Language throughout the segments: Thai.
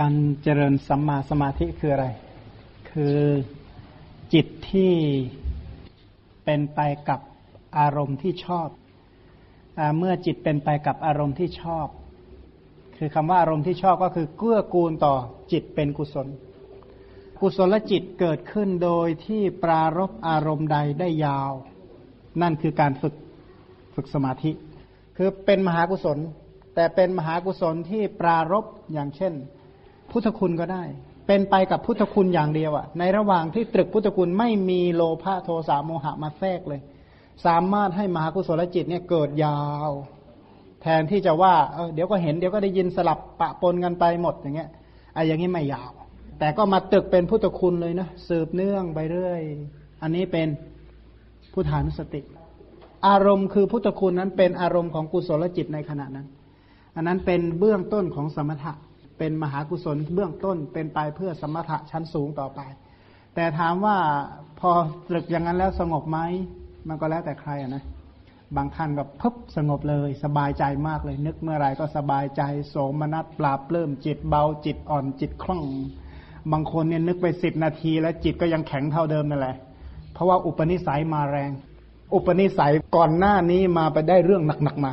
การเจริญสัมมาสมาธิคืออะไร คือจิตที่เป็นไปกับอารมณ์ที่ชอบอเมื่อจิตเป็นไปกับอารมณ์ที่ชอบ คือคำว่าอารมณ์ที่ชอบก็คือเกื้อกูลต่อจิตเป็นกุศล กุศลจิตเกิดขึ้นโดยที่ปรารบอารมณ์ใดได้ยาว นั่นคือการฝึกฝึกสมาธิ คือเป็นมหากุศล แต่เป็นมหากุศลที่ปรารบอย่างเช่น พุทธคุณก็ได้ เป็นไปกับพุทธคุณอย่างเดียวอะในระหว่างที่ตรึกพุทธคุณไม่มีโลภะโทสะโมหะมาแทรกเลย สามารถให้มหากุศลจิตเนี่ยเกิดยาว แทนที่จะว่าเออเดี๋ยวก็เห็นเดี๋ยวก็ได้ยินสลับปะปนกันไปหมดอย่างเงี้ยไอ้อย่างนี้ไม่ยาว แต่ก็มาตึกเป็นพุทธคุณเลยนะสืบเนื่องไปเรื่อย อันนี้เป็นพุทธานุสติ อารมณ์คือพุทธคุณนั้นเป็นอารมณ์ของกุศลจิตในขณะนั้น อันนั้นเป็นเบื้องต้นของสมถะ เป็นมหากุศลเบื้องต้นเป็นไปเพื่อสมถะชั้นสูงต่อไป แต่ถามว่าพอตรึกอย่างนั้นแล้วสงบไหมมันก็แล้วแต่ใครอะนะบางท่านก็พึบสงบเลย สบายใจมากเลย นึกเมื่อไรก็สบายใจโสมนัสปราบเริ่มจิตเบาจิตอ่อนจิตคล่อง บางคนเนี่ยนึกไปสิบนาที แล้วจิตก็ยังแข็งเท่าเดิมนั่นแหละ เพราะว่าอุปนิสัยมาแรง อุปนิสัยก่อนหน้านี้มาไปได้เรื่องหนักๆมา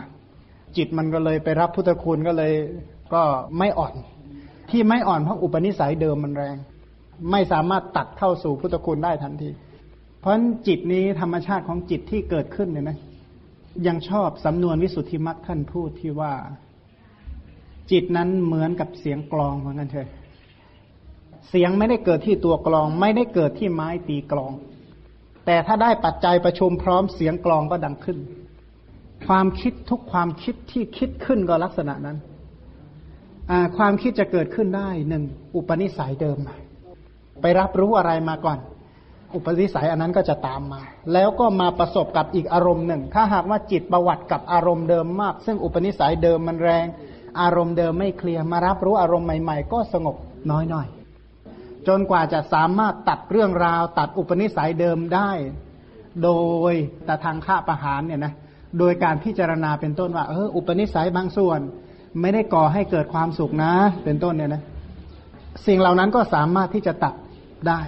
จิตมันก็เลยไปรับพุทธคุณก็เลยก็ไม่อ่อน ที่ไม่อ่อนเพราะอุปนิสัยเดิมมันแรง ไม่สามารถตัดเข้าสู่พุทธคุณได้ทันที เพราะจิตนี้ธรรมชาติของจิตที่เกิดขึ้นเนี่ยนะยังชอบสำนวนวิสุทธิมรรคท่านพูดที่ว่า จิตนั้นเหมือนกับเสียงกลองเหมือนกันเถอะเสียงไม่ได้เกิดที่ตัวกลอง ไม่ได้เกิดที่ไม้ตีกลอง แต่ถ้าได้ปัจจัยประชุมพร้อมเสียงกลองก็ดังขึ้น ความคิดทุกความคิดที่คิดขึ้นก็ลักษณะนั้น ความคิดจะเกิดขึ้นได้หนึ่งอุปนิสัยเดิม ไปรับรู้อะไรมาก่อน อุปนิสัยอันนั้นก็จะตามมา แล้วก็มาประสบกับอีกอารมณ์หนึ่ง ถ้าหากว่าจิตประวัติกับอารมณ์เดิมมาก ซึ่งอุปนิสัยเดิมมันแรง อารมณ์เดิมไม่เคลียร์มารับรู้อารมณ์ใหม่ ๆ ก็สงบน้อยหน่อยจนกว่าจะสามารถตัดเรื่องราว ตัดอุปนิสัยเดิมได้ โดยแต่ทางฆ่าประหารเนี่ยนะโดยการพิจารณาเป็นต้นว่าเอออุปนิสัยบางส่วน ไม่ได้ก่อให้เกิดความสุขนะ เป็นต้นเนี่ยนะสิ่งเหล่านั้นก็สามารถที่จะตัดได้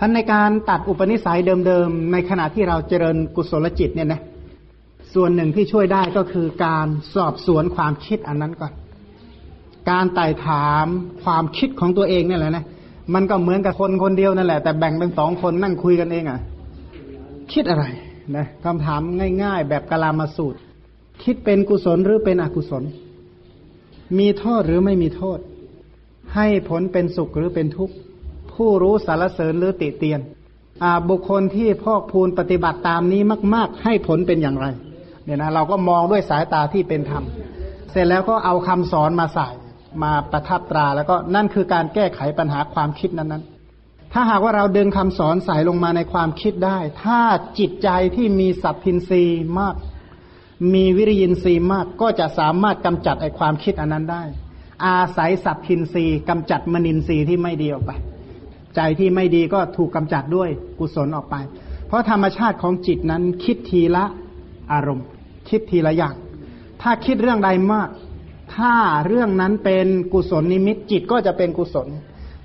ท่านในการตัดอุปนิสัยเดิมๆ ในขณะที่เราเจริญกุศลจิตเนี่ยนะส่วนหนึ่งที่ช่วยได้ก็คือการสอบสวนความคิดอันนั้นก่อน การไต่ถามความคิดของตัวเองเนี่ยแหละนะมันก็เหมือนกับคนคนเดียวนั่นแหละ แต่แบ่งเป็นสองคนนั่งคุยกันเองอะ คิดอะไรนะคำถามง่าย ๆ แบบกลามาสูตร คิดเป็นกุศลหรือเป็นอกุศล มีโทษหรือไม่มีโทษ ให้ผลเป็นสุขหรือเป็นทุกข์ ผู้รู้สารเสริญหรือติเตียนอาบุคคลที่พอกพูนปฏิบัติตามนี้มาก ๆ ให้ผลเป็นอย่างไร เนี่ยนะเราก็มองด้วยสายตาที่เป็นธรรม เสร็จแล้วก็เอาคำสอนมาใส่มาประทับตราแล้วก็นั่นคือการแก้ไขปัญหาความคิดนั้นๆถ้าหากว่าเราดึงคำสอนใส่ลงมาในความคิดได้ ถ้าจิตใจที่มีสัพพินรีมาก มีวิริยินทรีย์มากก็จะสามารถกำจัดไอความคิดอันนั้นได้ อาศัยสัพพินทรีกำจัดมนินทรีย์ที่ไม่ดีออกไป ใจที่ไม่ดีก็ถูกกำจัดด้วยกุศลออกไป เพราะธรรมชาติของจิตนั้นคิดทีละอารมณ์ คิดทีละอย่าง ถ้าคิดเรื่องใดมาก ถ้าเรื่องนั้นเป็นกุศลนิมิต จิตก็จะเป็นกุศล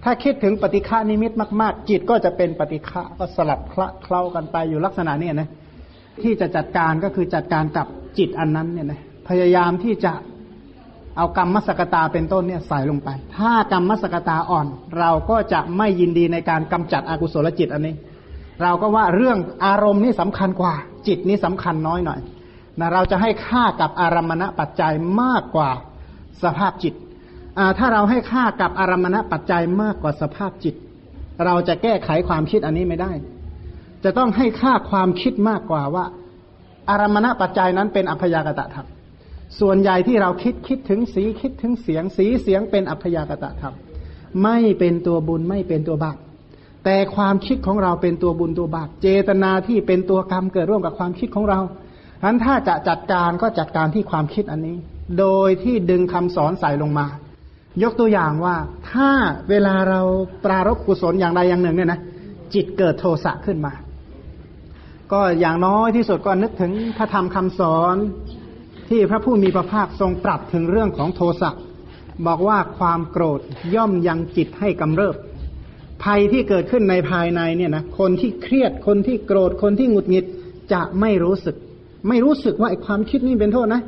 ถ้าคิดถึงปฏิฆานิมิตมาก ๆ จิตก็จะเป็นปฏิฆะก็สลับคละเคล้ากันไปอยู่ลักษณะนี้นะ ที่จะจัดการก็คือจัดการกับจิตอันนั้นเนี่ยนะพยายามที่จะเอากรรมมสกตาเป็นต้นเนี่ยใส่ลงไป ถ้ากรรมมสกตาอ่อน เราก็จะไม่ยินดีในการกำจัดอกุศลจิตอันนี้ เราก็ว่าเรื่องอารมณ์นี่สำคัญกว่า จิตนี่สำคัญน้อยหน่อยนะเราจะให้ค่ากับอารมณปัจจัยมากกว่าสภาพจิตถ้าเราให้ค่ากับอารมณปัจจัยมากกว่าสภาพจิต เราจะแก้ไขความคิดอันนี้ไม่ได้ จะต้องให้ค่าความคิดมากกว่าว่า อารมณปัจจัยนั้นเป็นอัพยากตะธรรมส่วนใหญ่ที่เราคิดคิดถึงสีคิดถึงเสียงสีเสียงเป็นอัพยากตะธรรมไม่เป็นตัวบุญไม่เป็นตัวบาปแต่ความคิดของเราเป็นตัวบุญตัวบาปเจตนาที่เป็นตัวกรรมเกิดร่วมกับความคิดของเราฉะนั้นถ้าจะจัดการก็จัดการที่ความคิดอันนี้ โดยที่ดึงคำสอนใส่ลงมา ยกตัวอย่างว่าถ้าเวลาเราปรารบกุศลอย่างใดอย่างหนึ่งเนี่ยนะจิตเกิดโทสะขึ้นมา ก็อย่างน้อยที่สุดก็นึกถึงพระธรรมคำสอนที่พระผู้มีพระภาคทรงตรัสถึงเรื่องของโทสะบอกว่าความโกรธย่อมยังจิตให้กำเริบ ภัยที่เกิดขึ้นในภายในเนี่ยนะคนที่เครียดคนที่โกรธคนที่หงุดหงิดจะไม่รู้สึก ไม่รู้สึกว่าไอ้ความคิดนี้เป็นโทษนะ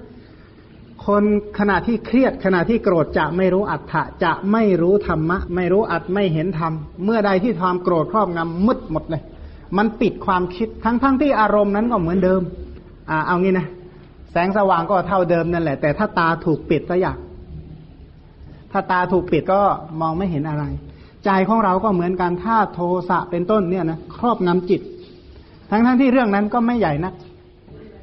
คนขณะที่เครียดขณะที่โกรธจะไม่รู้อัตถะจะไม่รู้ธรรมะ ไม่รู้อัตไม่เห็นธรรม เมื่อใดที่ความโกรธครอบงำมืดหมดเลย มันปิดความคิดทั้งๆทที่อารมณ์นั้นก็เหมือนเดิม อ่า เอางี้นะ แสงสว่างก็เท่าเดิมนั่นแหละ แต่ถ้าตาถูกปิดซะอย่างถ้าตาถูกปิดก็มองไม่เห็นอะไร ใจของเราก็เหมือนกันถ้าโทสะเป็นต้นเนี่ยนะครอบงำจิต ทั้งทั้งที่เรื่องนั้นก็ไม่ใหญ่นัก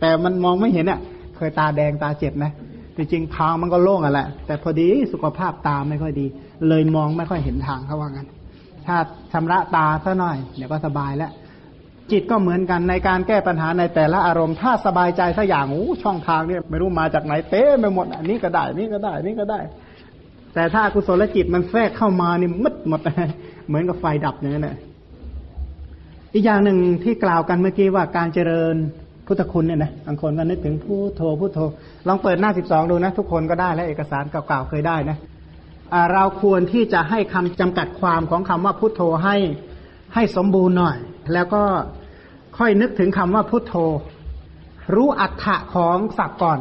แต่มันมองไม่เห็นอะ เคยตาแดงตาเจ็บนะจริงๆทางมันก็โล่งอะแหละ แต่พอดีสุขภาพตาไม่ค่อยดี เลยมองไม่ค่อยเห็นทางเขาว่างั้นถ้าชำระตาซะหน่อยเดี๋ยวก็สบายแล้ว จิตก็เหมือนกันในการแก้ปัญหาในแต่ละอารมณ์ ถ้าสบายใจสักอย่างโอ้ช่องทางเนี่ยไม่รู้มาจากไหนเต้ไปหมดอันนี้ก็ได้นี่ก็ได้นี่ก็ได้ แต่ถ้ากุศลจิตมันแทรกเข้ามานี่มืดหมดเหมือนกับไฟดับอย่างนั้นแหละอีกอย่างหนึ่งที่กล่าวกันเมื่อกี้ว่าการเจริญพุทธคุณเนี่ยนะบางคนก็นึกถึงพุทโธพุทโธลองเปิดหน้าสิบสองดูนะ ทุกคนก็ได้และเอกสารเก่าๆเคยได้นะเราควรที่จะให้คำจำกัดความของคำว่าพุทโธให้ให้สมบูรณ์หน่อย แล้วก็ ค่อยนึกถึงคำว่าพุทโธ รู้อัฏฐะของศัพท์ก่อน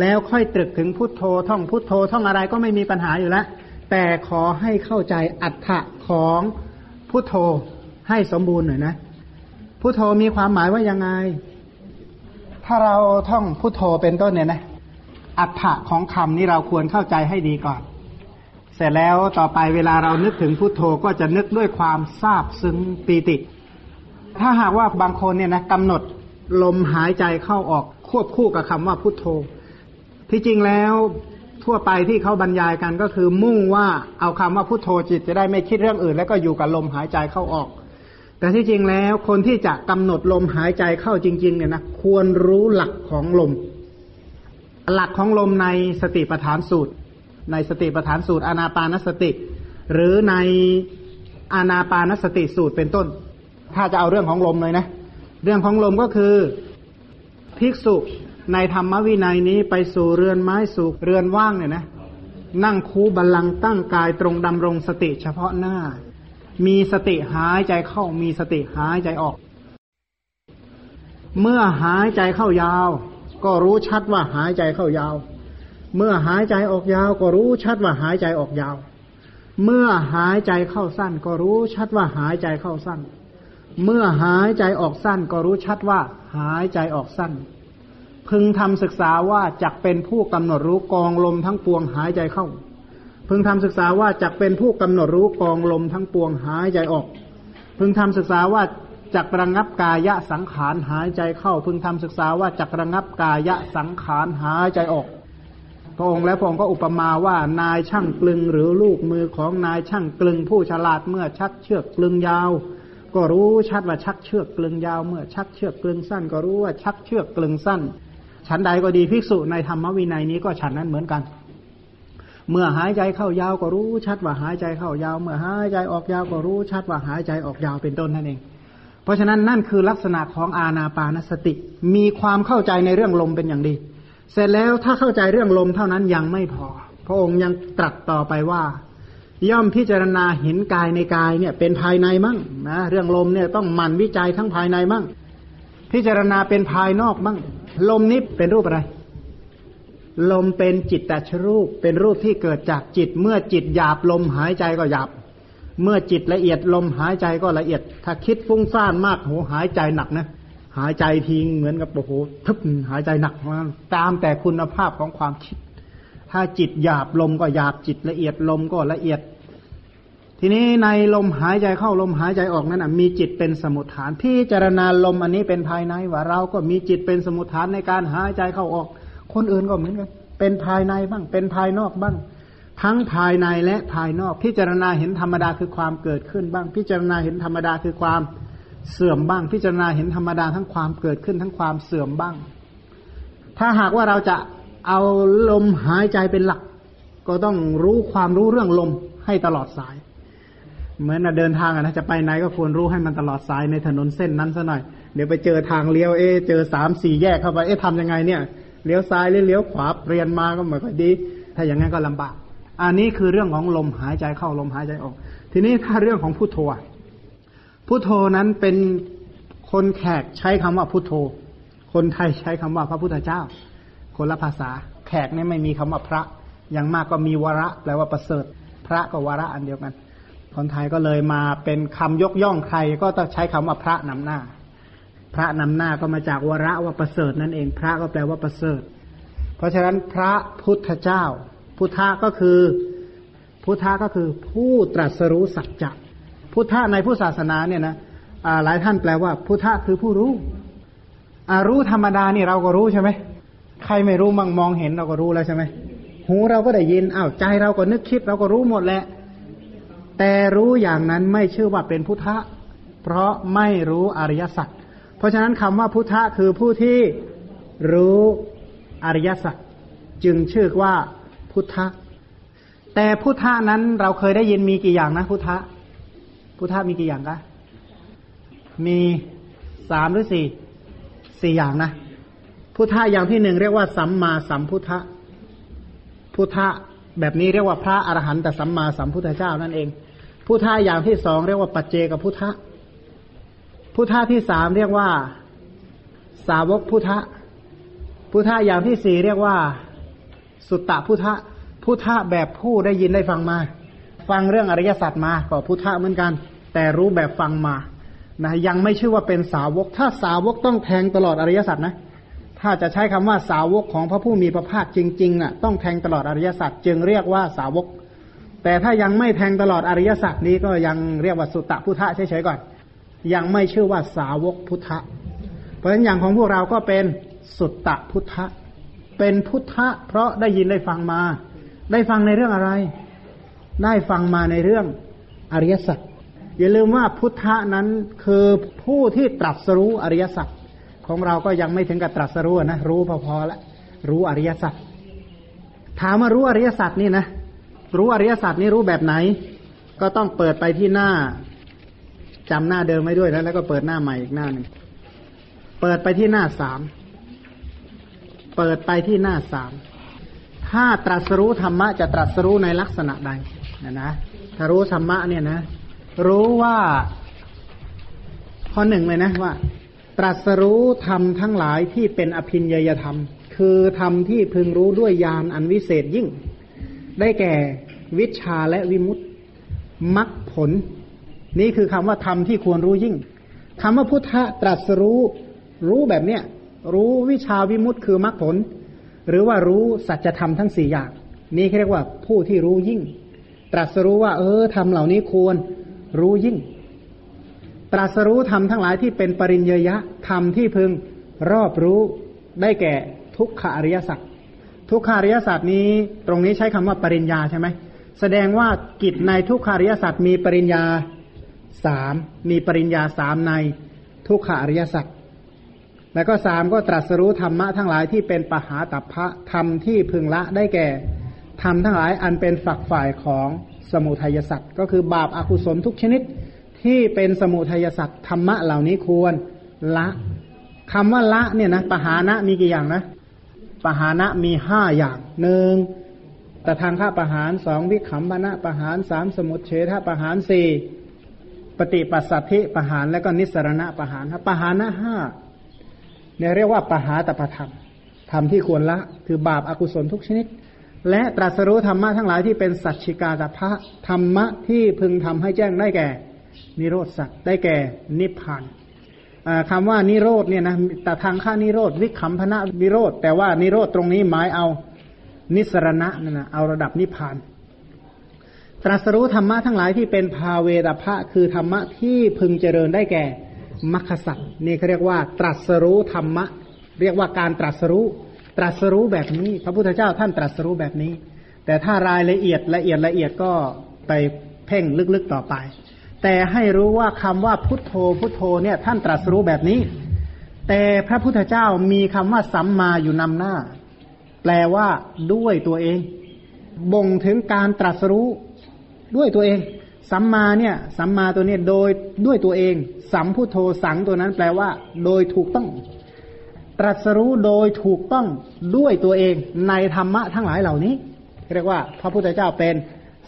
แล้วค่อยตรึกถึงพุทโธ ท่องพุทโธ ท่องอะไรก็ไม่มีปัญหาอยู่แล้ว แต่ขอให้เข้าใจอัฏฐะของพุทโธให้สมบูรณ์หน่อยนะ พุทโธมีความหมายว่ายังไง ถ้าเราท่องพุทโธเป็นต้นเนี่ยนะ อัฏฐะของคำนี้เราควรเข้าใจให้ดีก่อน เสร็จแล้วต่อไปเวลาเรานึกถึงพุทโธก็จะนึกด้วยความซาบซึ้งปีติ ถ้าหากว่าบางคนเนี่ยนะกำหนดลมหายใจเข้าออกควบคู่กับคำว่าพุทโธ ที่จริงแล้วทั่วไปที่เขาบรรยายกันก็คือมุ่งว่าเอาคำว่าพุทโธจิตจะได้ไม่คิดเรื่องอื่น แล้วก็อยู่กับลมหายใจเข้าออก แต่ที่จริงแล้วคนที่จะกำหนดลมหายใจเข้าจริง ๆ เนี่ยนะควรรู้หลักของลม หลักของลมในสติปัฏฐานสูตร ในสติปัฏฐานสูตรอานาปานสติ หรือในอานาปานสติสูตรเป็นต้น ถ้าจะเอาเรื่องของลมเลยนะ เรื่องของลมก็คือภิกษุในธรรมวินัยนี้ไปสู่เรือนไม้สู่เรือนว่างเนี่ยนะ นั่งคูบัลลังตั้งกายตรงดำรงสติเฉพาะหน้า มีสติหายใจเข้ามีสติหายใจออก เมื่อหายใจเข้ายาว ก็รู้ชัดว่าหายใจเข้ายาว เมื่อหายใจออกยาว ก็รู้ชัดว่าหายใจออกยาว เมื่อหายใจเข้าสั้น ก็รู้ชัดว่าหายใจเข้าสั้น เมื่อหายใจออกสั้นก็รู้ชัดว่า หายใจออกสั้น พึงทำศึกษาว่าจักเป็นผู้กำหนดรู้กองลมทั้งปวงหายใจเข้า พึงทำศึกษาว่าจักเป็นผู้กำหนดรู้กองลมทั้งปวงหายใจออก พึงทำศึกษาว่าจักระงับกายะสังขารหายใจเข้า พึงทำศึกษาว่าจักระงับกายะสังขารหายใจออกพระองค์และพระองค์ก็อุปมาว่านายช่างกลึงหรือลูกมือของนายช่างกลึงผู้ฉลาดเมื่อชักเชือกกลึงยาว ก็รู้ชัดว่าชักเชือกกลึงยาวเมื่อ ชักเชือกกลึงสั้น ก็รู้ว่าชักเชือกกลึงสั้น ฉันใดก็ดีภิกษุในธรรมวินัยนี้ก็ฉันนั้นเหมือนกัน เมื่อหายใจเข้ายาวก็รู้ชัดว่าหายใจเข้ายาว เมื่อหายใจออกยาวก็รู้ชัดว่าหายใจออกยาวเป็นต้นนั่นเอง เพราะฉะนั้นนั่นคือลักษณะของอาณาปานสติ มีความเข้าใจในเรื่องลมเป็นอย่างดี เสร็จแล้วถ้าเข้าใจเรื่องลมเท่านั้นยังไม่พอ พระองค์ยังตรัสต่อไปว่า ย่อมพิจารณาเห็นกายในกายเนี่ย เป็นภายในมั่งนะเรื่องลมเนี่ยต้องหมั่นวิจัยทั้งภายในมั่ง พิจารณาเป็นภายนอกมั่ง ลมนี้เป็นรูปอะไร ลมเป็นจิตตชรูป เป็นรูปที่เกิดจากจิต เมื่อจิตหยาบลมหายใจก็หยาบ เมื่อจิตละเอียดลมหายใจก็ละเอียด ถ้าคิดฟุ้งซ่านมากโหหายใจหนักนะหายใจทิ้งเหมือนกับโอ้โหทึบหายใจหนักมากตามแต่คุณภาพของความคิด ถ้าจิตหยาบลมก็หยาบจิตละเอียดลมก็ละเอียด ทีนี้ในลมหายใจเข้าลมหายใจออกนั้นมีจิตเป็นสมุทฐานพิจารณาลมอันนี้เป็นภายในว่าเราก็มีจิตเป็นสมุทฐานในการหายใจเข้าออก คนอื่นก็เหมือนกัน เป็นภายในบ้าง เป็นภายนอกบ้าง ทั้งภายในและภายนอก พิจารณาเห็นธรรมดาคือความเกิดขึ้นบ้าง พิจารณาเห็นธรรมดาคือความเสื่อมบ้าง พิจารณาเห็นธรรมดาทั้งความเกิดขึ้นทั้งความเสื่อมบ้าง ถ้าหากว่าเราจะเอาลมหายใจเป็นหลัก ก็ต้องรู้ความรู้เรื่องลมให้ตลอดสาย เหมือนเดินทางนะจะไปไหนก็ควรรู้ให้มันตลอดสายในถนนเส้นนั้นซะหน่อย เดี๋ยวไปเจอทางเลี้ยวเอ๊เจอสามสี่แยกเข้าไปเอ๊ะทำยังไงเนี่ยเลี้ยวซ้ายหรือเลี้ยวขวาเรียนมาก็เหมือนก็ดี ถ้าอย่างนั้นก็ลำบาก อันนี้คือเรื่องของลมหายใจเข้าลมหายใจออก ทีนี้ถ้าเรื่องของพุทโธพุทโธนั้นเป็นคนแขกใช้คำว่าพุทโธ คนไทยใช้คำว่าพระพุทธเจ้า คนละภาษา แขกนี่ไม่มีคำว่าพระ อย่างมากก็มีวระแปลว่าประเสริฐ พระกับวระอันเดียวกัน คนไทยก็เลยมาเป็นคำยกย่องใครก็ต้องใช้คำว่าพระนำหน้า พระนำหน้าก็มาจากวระว่าประเสริฐนั่นเอง พระก็แปลว่าประเสริฐ เพราะฉะนั้นพระพุทธเจ้า พุทธะก็คือพุทธะก็คือผู้ตรัสรู้สัจจะพุทธะในผู้ศาสนาเนี่ยนะหลายท่านแปลว่า พุทธะคือผู้รู้รู้ธรรมดานี่เราก็รู้ใช่ไหมใครไม่รู้มั่งมองเห็นเราก็รู้แล้วใช่ไหมหูเราก็ได้ยินอ้าวใจเราก็นึกคิดเราก็รู้หมดแหละ แต่รู้อย่างนั้นไม่ชื่อว่าเป็นพุทธะ เพราะไม่รู้อริยสัจเพราะฉะนั้นคำว่าพุทธะคือผู้ที่รู้อริยสัจจึงชื่อว่าพุทธะ แต่พุทธะนั้นเราเคยได้ยินมีกี่อย่างนะพุทธะพุทธะมีกี่อย่างคะมีสามหรือสี่สี่อย่างนะ พุทธะอย่างที่หนึ่งเรียกว่าสัมมาสัมพุทธะพุทธะแบบนี้เรียกว่าพระอรหันต์แต่สัมมาสัมพุทธเจ้านั่นเอง พุทธะอย่างที่สองเรียกว่าปัจเจกพุทธะพุทธะที่สามเรียกว่า สาวกพุทธะพุทธะอย่างที่สี่เรียกว่า สุตตะพุทธะพุทธะแบบผู้ได้ยินได้ฟังมา ฟังเรื่องอริยสัจมาก็พุทธะเหมือนกัน แต่รู้แบบฟังมานะยังไม่ชื่อว่าเป็นสาวก ถ้าสาวกต้องแทงตลอดอริยสัจนะ ถ้าจะใช้คำว่าสาวกของพระผู้มีพระภาคจริงๆน่ะต้องแทงตลอดอริยสัจจึงเรียกว่าสาวก แต่ถ้ายังไม่แทงตลอดอริยสัจนี้ก็ยังเรียกว่าสุตตะพุทธะเฉยๆก่อน ยังไม่ชื่อว่าสาวกพุทธะ เพราะฉะนั้นอย่างของพวกเราก็เป็นสุตตะพุทธะ เป็นพุทธะ เพราะได้ยินได้ฟังมา ได้ฟังในเรื่องอะไร ได้ฟังมาในเรื่องอริยสัจ อย่าลืมว่าพุทธะนั้นคือผู้ที่ตรัสรู้อริยสัจของเราก็ยังไม่ถึงกับตรัสรู้นะ รู้พอๆแล้วรู้อริยสัจ ถามว่ารู้อริยสัจนี่นะ รู้อริยสัจนี่รู้แบบไหน ก็ต้องเปิดไปที่หน้าจำหน้าเดิมไว้ด้วยแล้วแล้วก็เปิดหน้าใหม่อีกหน้าหนึ่งเปิดไปที่หน้าสามเปิดไปที่หน้าสามถ้าตรัสรู้ธรรมะจะตรัสรู้ในลักษณะใดนะนะถ้ารู้ธรรมะเนี่ยนะ รู้ว่าข้อหนึ่งเลยนะว่า ตรัสรู้ธรรมทั้งหลายที่เป็นอภินยยธรรม คือธรรมที่พึงรู้ด้วยญาณอันวิเศษยิ่ง ได้แก่วิชาและวิมุตติมักผล นี่คือคำว่าธรรมที่ควรรู้ยิ่งคำว่าพุทธะตรัสรู้ รู้แบบเนี้ยรู้วิชาวิมุตติคือมรรคผล หรือว่ารู้สัจธรรมทั้งสี่อย่าง นี่เรียกว่าผู้ที่รู้ยิ่ง ตรัสรู้ว่า เออธรรมเหล่านี้ควรรู้ยิ่ง ตรัสรู้ธรรมทั้งหลายที่เป็นปริญญยะธรรมที่พึงรอบรู้ได้แก่ทุกขอริยสัจ ทุกขาริยาสัจนี้ ตรงนี้ใช้คำว่าปริญญาใช่ไหมแสดงว่ากิจในทุกขาริยาสัจมีปริญญาสามมีปริญญาสามในทุกขาริยาสัจแล้วก็สามก็ตรัสรู้ธรรมะทั้งหลายที่เป็นปหาตัพพะธรรมที่พึงละได้แก่ธรรมทั้งหลายอันเป็นฝักฝ่ายของสมุทัยสัตว์ก็คือบาปอากุศลทุกชนิดที่เป็นสมุทัยสัตว์ธรรมะเหล่านี้ควรละคำว่าละเนี่ยนะปหานะมีกี่อย่างนะ ปหานะมีห้าอย่างหนึ่งตทางข้าประหารสองวิขำพนะประหารสามสมุทเฉทประหารสี่ปฏิปัสสัทธิประหารและก็นิสรณะประหารครับประหารนะห้าเนี่ยเรียกว่าปหาตประธรรมทำที่ควรละ คือบาปอากุศลทุกชนิด และตรัสรู้ธรรมะทั้งหลายที่เป็นสัจฉิกาตพะธรรมะที่พึงทำให้แจ้งได้แก่ นิโรธสัจได้แก่นิพพาน คำว่านิโรธเนี่ยนะแต่ทางข้านิโรธวิคัมพนะนิโรธแต่ว่านิโรธตรงนี้หมายเอานิสรณะนั่นนะเอาระดับนิพพาน ตรัสรู้ธรรมะทั้งหลายที่เป็นภาเวตพะคือธรรมะที่พึงเจริญได้แก่มรรคสัตนี่เขาเรียกว่า ตรัสรู้ธรรมะ เรียกว่าการตรัสรู้ ตรัสรู้แบบนี้ พระพุทธเจ้าท่านตรัสรู้แบบนี้ แต่ถ้ารายละเอียดละเอียดละเอียดก็ไปเพ่งลึกๆต่อไป แต่ให้รู้ว่าคำว่าพุทโธพุทโธเนี่ยท่านตรัสรู้แบบนี้ แต่พระพุทธเจ้ามีคำว่าสัมมาอยู่นำหน้า แปลว่าด้วยตัวเอง บ่งถึงการตรัสรู้ด้วยตัวเอง สัมมาเนี่ย สัมมาตัวนี้โดยด้วยตัวเอง สัมพุทโธสังตัวนั้นแปลว่า โดยถูกต้อง ตรัสรู้โดยถูกต้องด้วยตัวเองในธรรมะทั้งหลายเหล่านี้ เรียกว่า พระพุทธเจ้าเป็น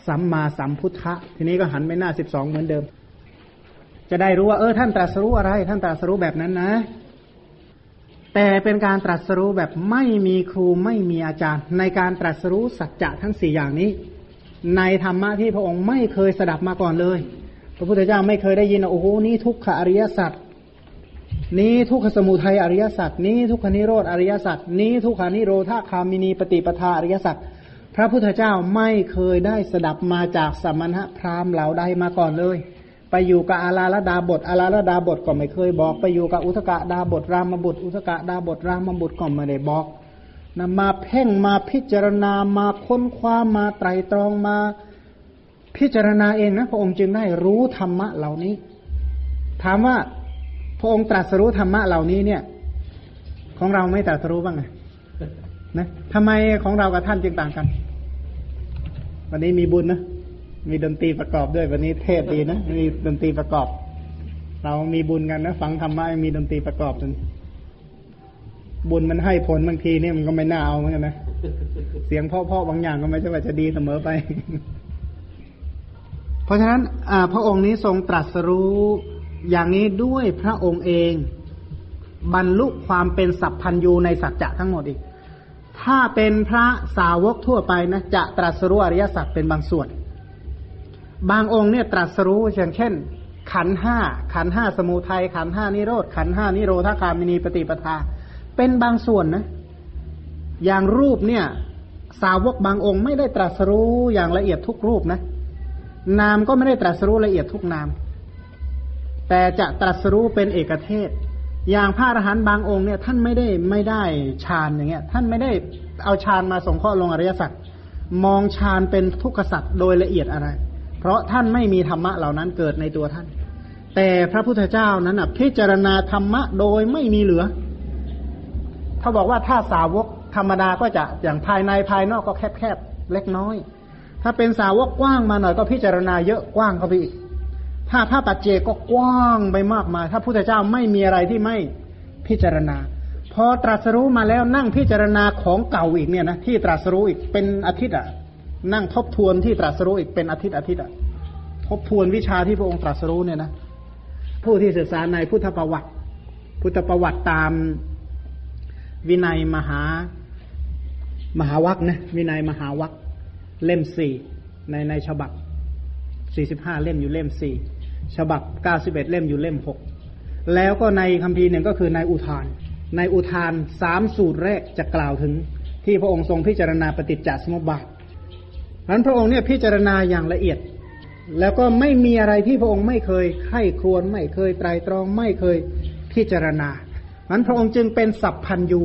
สัมมาสัมพุทธะ ทีนี้ก็หันไปหน้าสิบสองเหมือนเดิม จะได้รู้ว่าเออท่านตรัสรู้อะไร ท่านตรัสรู้แบบนั้นนะ แต่เป็นการตรัสรู้แบบไม่มีครูไม่มีอาจารย์ ในการตรัสรู้สัจจะทั้งสี่อย่างนี้ ในธรรมะที่พระองค์ไม่เคยสดับมาก่อนเลย พระพุทธเจ้าไม่เคยได้ยินโอ้โหนี่ทุกขอริยสัจนี้ทุกขสมุทัยอริยสัจนี้ทุกขนิโรธอริยสัจนี้ทุกขานิโรธาคามินีปฏิปทาอริยสัจ พระพุทธเจ้าไม่เคยได้สดับมาจากสมณะพราหมณ์เหล่าใดมาก่อนเลย ไปอยู่กับอาลาลดาบทอาลาลดาบทก็ไม่เคยบอก ไปอยู่กับอุทกะดาบทรามบุตร อุทกะดาบทรามบุตรก็ไม่ได้บอกนะมาเพ่งมาพิจารณามาค้นคว้ามาไตรตรองมาพิจารณาเองนะพระองค์จึงได้รู้ธรรมะเหล่านี้ ถามว่าพระองค์ตรัสรู้ธรรมะเหล่านี้เนี่ย ของเราไม่ตรัสรู้บ้างไงนะทำไมของเรากับท่านจึงต่างกัน วันนี้มีบุญนะ มีดนตรีประกอบด้วย วันนี้เทศดีนะ มีดนตรีประกอบ เรามีบุญกันนะ ฟังธรรมะมีดนตรีประกอบจนบุญมันให้ผลบางทีเนี่ยมันก็ไม่น่าเอาเหมือนกันนะ เสียงพ่อๆบางอย่างก็ไม่ใช่ว่าจะดีเสมอไป เพราะฉะนั้นพระองค์นี้ทรงตรัสรู้อย่างนี้ด้วยพระองค์เอง บรรลุความเป็นสัพพัญญูในสัจจะทั้งหมดอีก ถ้าเป็นพระสาวกทั่วไปนะจะตรัสรู้อริยสัจเป็นบางส่วน บางองค์เนี่ยตรัสรู้อย่างเช่น ขันห้าขันห้าสมุทัยขันห้านิโรธขันห้านิโรธาคามินีปฏิปทา เป็นบางส่วนนะ อย่างรูปเนี่ย สาวกบางองค์ไม่ได้ตรัสรู้อย่างละเอียดทุกรูปนะ นามก็ไม่ได้ตรัสรู้ละเอียดทุกนาม แต่จะตรัสรู้เป็นเอกเทศ อย่างพระอรหันต์บางองค์เนี่ยท่านไม่ได้ไม่ได้ฌานอย่างเงี้ย ท่านไม่ได้เอาฌานมาสงเคราะห์ลงอริยสัจมองฌานเป็นทุกขสัจโดยละเอียดอะไร เพราะท่านไม่มีธรรมะเหล่านั้นเกิดในตัวท่าน แต่พระพุทธเจ้านั้นพิจารณาธรรมะโดยไม่มีเหลือ เขาบอกว่าถ้าสาวกธรรมดาก็จะอย่างภายในภายนอกก็แคบๆเล็กน้อย ถ้าเป็นสาวกกว้างมาหน่อยก็พิจารณาเยอะกว้างเข้าไปอีก ถ้าพระปัจเจกก็กว้างไปมากมายถ้าพุทธเจ้าไม่มีอะไรที่ไม่พิจารณาพอตรัสรู้มาแล้วนั่งพิจารณาของเก่าอีกเนี่ยนะที่ตรัสรู้อีกเป็นอาทิตย์อะ นั่งทบทวนที่ตรัสรู้อีกเป็นอาทิตย์อาทิตย์อะทบทวนวิชาที่พระองค์ตรัสรู้เนี่ยนะผู้ที่ศึกษาในพุทธประวัติ พุทธประวัติตามวินัยมหามหาวัคนะวินัยมหาวัคเล่มสี่ในในฉบับสี่สิบห้าเล่มอยู่เล่มสี่ ฉบับเก้าสิบเอ็ดเล่มอยู่เล่มหกแล้วก็ในคัมภีร์หนึ่งก็คือในอุทาน ในอุทานสามสูตรแรกจะกล่าวถึง ที่พระองค์ทรงพิจารณาปฏิจจสมุปบาทนั้นพระองค์เนี่ยพิจารณาอย่างละเอียด แล้วก็ไม่มีอะไรที่พระองค์ไม่เคยไข้ครวนไม่เคยไตรตรองไม่เคยพิจารณานั้นพระองค์จึงเป็นสัพพัญยู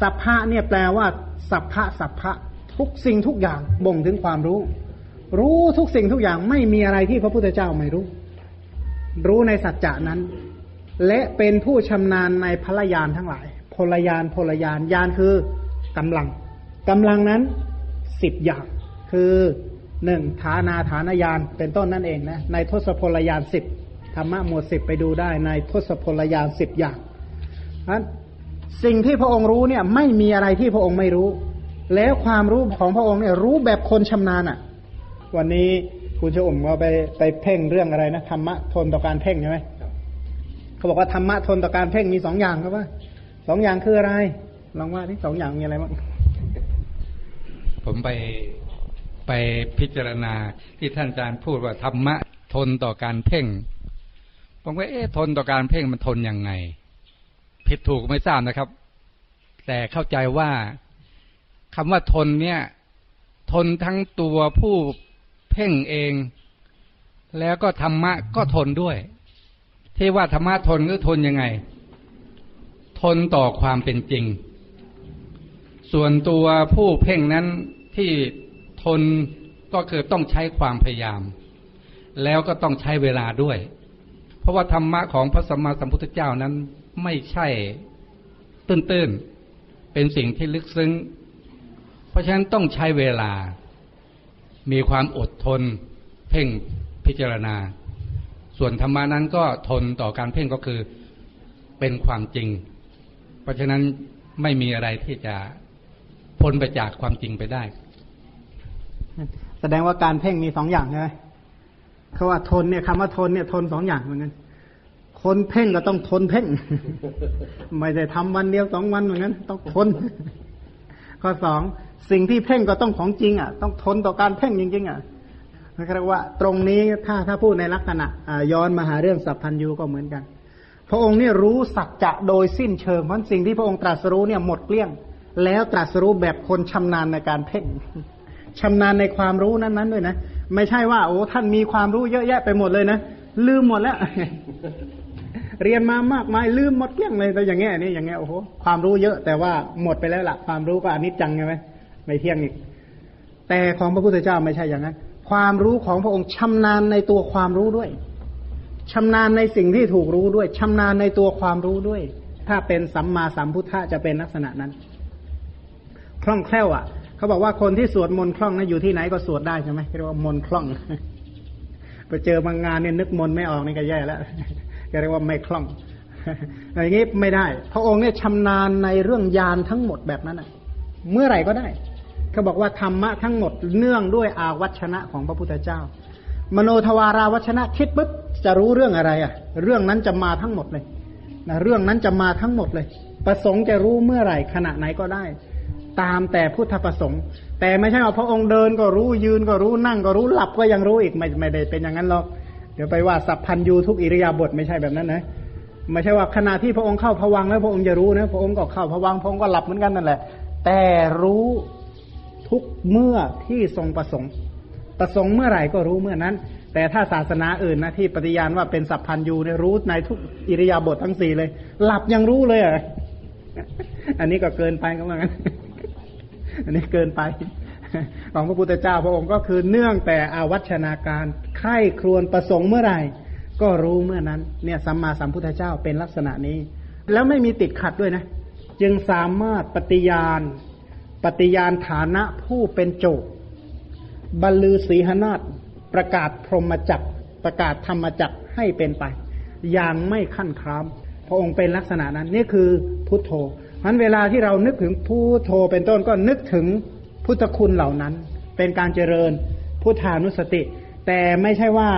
สัพพะเนี่ยแปลว่า สัพพะสัพพะทุกสิ่งทุกอย่างบ่งถึงความรู้ รู้ทุกสิ่งทุกอย่างไม่มีอะไรที่พระพุทธเจ้าไม่รู้ รู้ในสัจจะนั้น และเป็นผู้ชำนาญในพลยานทั้งหลายพลยานพลยานยานคือกำลังกำลังนั้นสิบอย่าง คือหนึ่งฐานาฐานยานเป็นต้นนั่นเองนะในทศพลยานสิบธรรมะหมวดสิบไปดูได้ในทศพลยานสิบอย่างนั้นสิ่งที่พระองค์รู้เนี่ยไม่มีอะไรที่พระองค์ไม่รู้ แล้วความรู้ของพระองค์เนี่ยรู้แบบคนชำนาญอะ่ะ วันนี้คุณชอุ่มก็ไปไปเพ่งเรื่องอะไรนะธรรมะทนต่อการเพ่งใช่ไหมเขาบอกว่าธรรมะทนต่อการเพ่งมีสองอย่างครับว่าสองอย่างคืออะไรลองว่าที่สองอย่างมีอะไรบ้างผมไปไปพิจารณาที่ท่านอาจารย์พูดว่าธรรมะทนต่อการเพ่งผมก็เอ๊ะทนต่อการเพ่งมันทนยังไง ผิดถูกไม่ทราบนะครับ แต่เข้าใจว่าคำว่าทนเนี่ย ทนทั้งตัวผู้ เพ่งเอง แล้วก็ธรรมะก็ทนด้วย ที่ว่าธรรมะทนก็ทนยังไง ทนต่อความเป็นจริง ส่วนตัวผู้เพ่งนั้นที่ทนก็คือต้องใช้ความพยายาม แล้วก็ต้องใช้เวลาด้วย เพราะว่าธรรมะของพระสัมมาสัมพุทธเจ้านั้นไม่ใช่ตื้นๆ เป็นสิ่งที่ลึกซึ้ง เพราะฉะนั้นต้องใช้เวลา มีความอดทนเพ่งพิจารณา ส่วนธรรมานั้นก็ทนต่อการเพ่งก็คือเป็นความจริง เพราะฉะนั้นไม่มีอะไรที่จะพ้นไปจากความจริงไปได้ แสดงว่าการเพ่งมีสองอย่างใช่ไหมเขาว่าทนเนี่ยคำว่าทนเนี่ยทนสองอย่างเหมือนกันคนเพ่งก็ต้องทนเพ่ง ไม่ได้ทำวันเดียวสองวันเหมือนกันต้องทน ข้อสองสิ่งที่เพ่งก็ต้องของจริงอะ ต้องทนต่อการเพ่งจริงๆอะเรียกว่า ตรงนี้ถ้าถ้าพูดในลักษณะอ่าย้อนมาหาเรื่องสัพพัญญูก็เหมือนกัน พระองค์นี่รู้สัจจะโดยสิ้นเชิงเพราะสิ่งที่พระองค์ตรัสรู้เนี่ยหมดเกลี้ยง แล้วตรัสรู้แบบคนชำนาญในการเพ่งชำนาญในความรู้นั้นๆด้วยนะ ไม่ใช่ว่า โอ้ท่านมีความรู้เยอะแยะไปหมดเลยนะลืมหมดแล้ว เรียนมามากมายลืมหมดเกลี้ยงเลยแต่อย่างเงี้ยนี่อย่างเงี้ยโอ้โหความรู้เยอะ แต่ว่าหมดไปแล้วล่ะ ความรู้ก็อนิจจังใช่ไหมไม่เที่ยงอีก แต่ของพระพุทธเจ้าไม่ใช่อย่างนั้น ความรู้ของพระองค์ชำนาญในตัวความรู้ด้วยชำนาญในสิ่งที่ถูกรู้ด้วยชำนาญในตัวความรู้ด้วย ถ้าเป็นสัมมาสัมพุทธะจะเป็นลักษณะนั้น คล่องแคล่วอะเขาบอกว่าคนที่สวดมนต์คล่องนะอยู่ที่ไหนก็สวดได้ใช่ไหมเรียกว่ามนต์คล่องไปเจอบางงานเนี่ยนึกมนต์ไม่ออกนี่ก็แย่แล้ว ก็เรียกว่าไม่คล่องอย่างนี้ไม่ได้ พระองค์เนี่ยชำนาญในเรื่องยานทั้งหมดแบบนั้นอะ เมื่อไหร่ก็ได้เขาบอกว่าธรรมะทั้งหมดเนื่องด้วยอาวัชนะของพระพุทธเจ้า มโนทวาราวัชนะคิดปุ๊บจะรู้เรื่องอะไรอะ เรื่องนั้นจะมาทั้งหมดเลยนะเรื่องนั้นจะมาทั้งหมดเลย ประสงค์จะรู้เมื่อไหร่ขณะไหนก็ได้ ตามแต่พุทธประสงค์ แต่ไม่ใช่ว่าพระองค์เดินก็รู้ยืนก็รู้นั่งก็รู้หลับก็ยังรู้อีกไม่ไม่ได้เป็นอย่างนั้นหรอก เดี๋ยวไปว่าสัพพันยูทุกอิริยาบถไม่ใช่แบบนั้นนะไม่ใช่ว่าขณะที่พระองค์เข้าพวังแล้วพระองค์จะรู้นะพระองค์ก็เข้าพวังพระองค์ก็หลับเหมือนกันนั่นแหละ แต่รู้ทุกเมื่อที่ทรงประสงค์ ประสงค์เมื่อไหร่ก็รู้เมื่อนั้น แต่ถ้าศาสนาอื่นนะที่ปฏิญาณว่าเป็นสัพพันยูเนี่ยรู้ในทุกอิริยาบถทั้งสี่เลย หลับยังรู้เลยอะอันนี้ก็เกินไปก็ว่างั้นอันนี้เกินไป ของพระพุทธเจ้าพระองค์ก็คือเนื่องแต่อาวัชนาการไข้ครวนประสงค์เมื่อไหร่ ก็รู้เมื่อนั้นเนี่ยสัมมาสัมพุทธเจ้าเป็นลักษณะนี้ แล้วไม่มีติดขัดด้วยนะ จึงสามารถปฏิญาณ ปฏิญาณฐานะผู้เป็นโจทย์บรรลือสีหนาฏประกาศพรหมจักรประกาศธรรมจักรให้เป็นไป อย่างไม่ขั้นครามพระองค์เป็นลักษณะนั้น นี่คือพุทโธเพราะฉะนั้นเวลาที่เรานึกถึงพุทโธเป็นต้นก็นึกถึง พุทธคุณเหล่านั้น เป็นการเจริญพุทธานุสติ แต่ไม่ใช่ว่า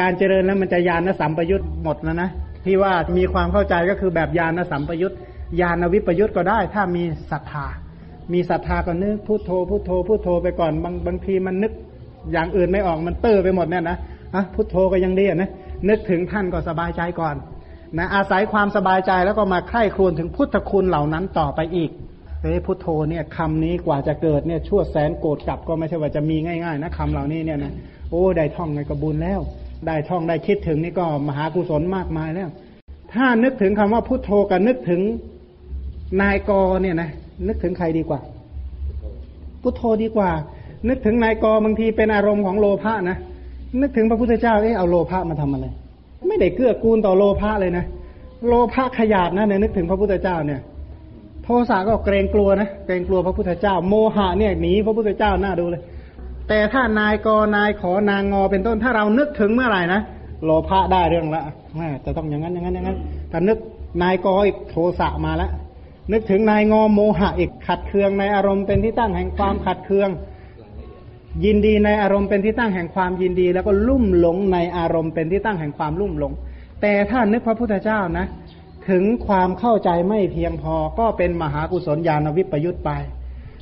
การเจริญแล้วมันจะญาณสัมปยุตหมดแล้วนะที่ว่ามีความเข้าใจก็คือแบบญาณสัมปยุตญาณวิปยุตก็ได้ ถ้ามีศรัทธา มีศรัทธาก็นึกพุทโธพุทโธพุทโธไปก่อนบางบางทีมันนึกอย่างอื่นไม่ออกมันเตอร์ไปหมดเนี่ยนะอะพุทโธก็ยังดีนะนึกถึงท่านก็สบายใจก่อนนะอาศัยความสบายใจแล้วก็มาใคร่ครวญถึงพุทธคุณเหล่านั้นต่อไปอีก เอ้พุทโธเนี่ยคำนี้กว่าจะเกิดเนี่ยชั่วแสนโกรธกลับก็ไม่ใช่ว่าจะมีง่ายๆนะคำเหล่านี้เนี่ยนะโอ้ได้ท่องไงก็บุญแล้ว ได้ท่องได้คิดถึงนี่ก็มหากุศลมากมายแล้ว ถ้านึกถึงคำว่าพุทโธกับนึกถึงนายกเนี่ยนะนึกถึงใครดีกว่า พุทโธดีกว่า นึกถึงนายกบางทีเป็นอารมณ์ของโลภะนะนึกถึงพระพุทธเจ้าเอ๊ะเอาโลภะมาทำอะไร ไม่ได้เกื้อกูลต่อโลภะเลยนะโลภะขยาดนะเนี่ยนึกถึงพระพุทธเจ้าเนี่ย โทสะก็เกรงกลัวนะเกรงกลัวพระพุทธเจ้า โมหะเนี่ยหนีพระพุทธเจ้าหน้าดูเลย แต่ถ้านายกนายขอนางงอเป็นต้นถ้าเรานึกถึงเมื่อไหร่นะโลภะได้เรื่องละแม่จะต้องอย่างนั้นอย่างนั้นอย่างนั้นแต่นึกนายกอีกโทสะมาแล้วนึกถึงนายงอโมหะอีกขัดเคืองในอารมณ์เป็นที่ตั้งแห่งความขัดเคือง ยินดีในอารมณ์เป็นที่ตั้งแห่งความยินดี แล้วก็ลุ่มหลงในอารมณ์เป็นที่ตั้งแห่งความลุ่มหลง แต่ถ้านึกพระพุทธเจ้านะ ถึงความเข้าใจไม่เพียงพอก็เป็นมหากุศลญาณวิปยุตไป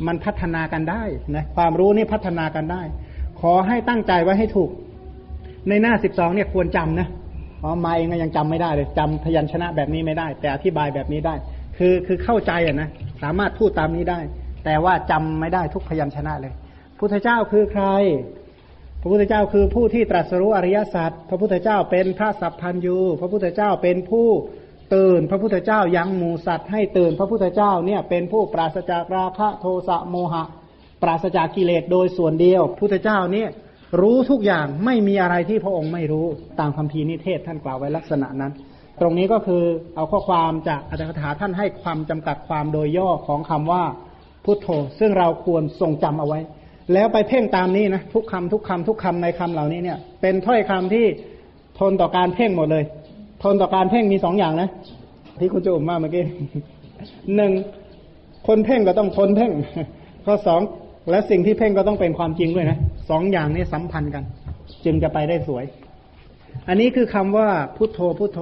มันพัฒนากันได้นะความรู้นี่พัฒนากันได้ ขอให้ตั้งใจไว้ให้ถูก ในหน้าสิบสองเนี่ยควรจำนะเพราะมาเองก็ยังจำไม่ได้เลยจำพยัญชนะแบบนี้ไม่ได้ แต่อธิบายแบบนี้ได้ คือคือเข้าใจอะนะสามารถพูดตามนี้ได้ แต่ว่าจำไม่ได้ทุกพยัญชนะเลยพุทธเจ้าคือใคร พระพุทธเจ้าคือผู้ที่ตรัสรู้อริยสัจพระพุทธเจ้าเป็นพระสัพพันยูพระพุทธเจ้าเป็นผู้ ตื่นพระพุทธเจ้ายังหมูสัตว์ให้ตื่นพระพุทธเจ้าเนี่ยเป็นผู้ปราศจากราคะโทสะโมหะ ปราศจากกิเลสโดยส่วนเดียว พุทธเจ้าเนี่ยรู้ทุกอย่างไม่มีอะไรที่พระองค์ไม่รู้ตามคำพีนิเทศท่านกล่าวไว้ลักษณะนั้น ตรงนี้ก็คือเอาข้อความจากอัตถกถาท่านให้ความจำกัดความโดยย่อของคำว่าพุทโธ ซึ่งเราควรทรงจำเอาไว้ แล้วไปเพ่งตามนี้นะทุกคำทุกคำทุกคำในคำเหล่านี้เนี่ย เป็นถ้อยคำที่ทนต่อการเพ่งหมดเลย ทนต่อการเพ่งมีสองอย่างนะ ที่คุณจะอุ่มมาเมื่อกี้หนึ่งคนเพ่งก็ต้องทนเพ่ง ข้อสองและสิ่งที่เพ่งก็ต้องเป็นความจริงด้วยนะสองอย่างนี้สัมพันธ์กัน จึงจะไปได้สวย อันนี้คือคำว่าพุทโธพุทโธ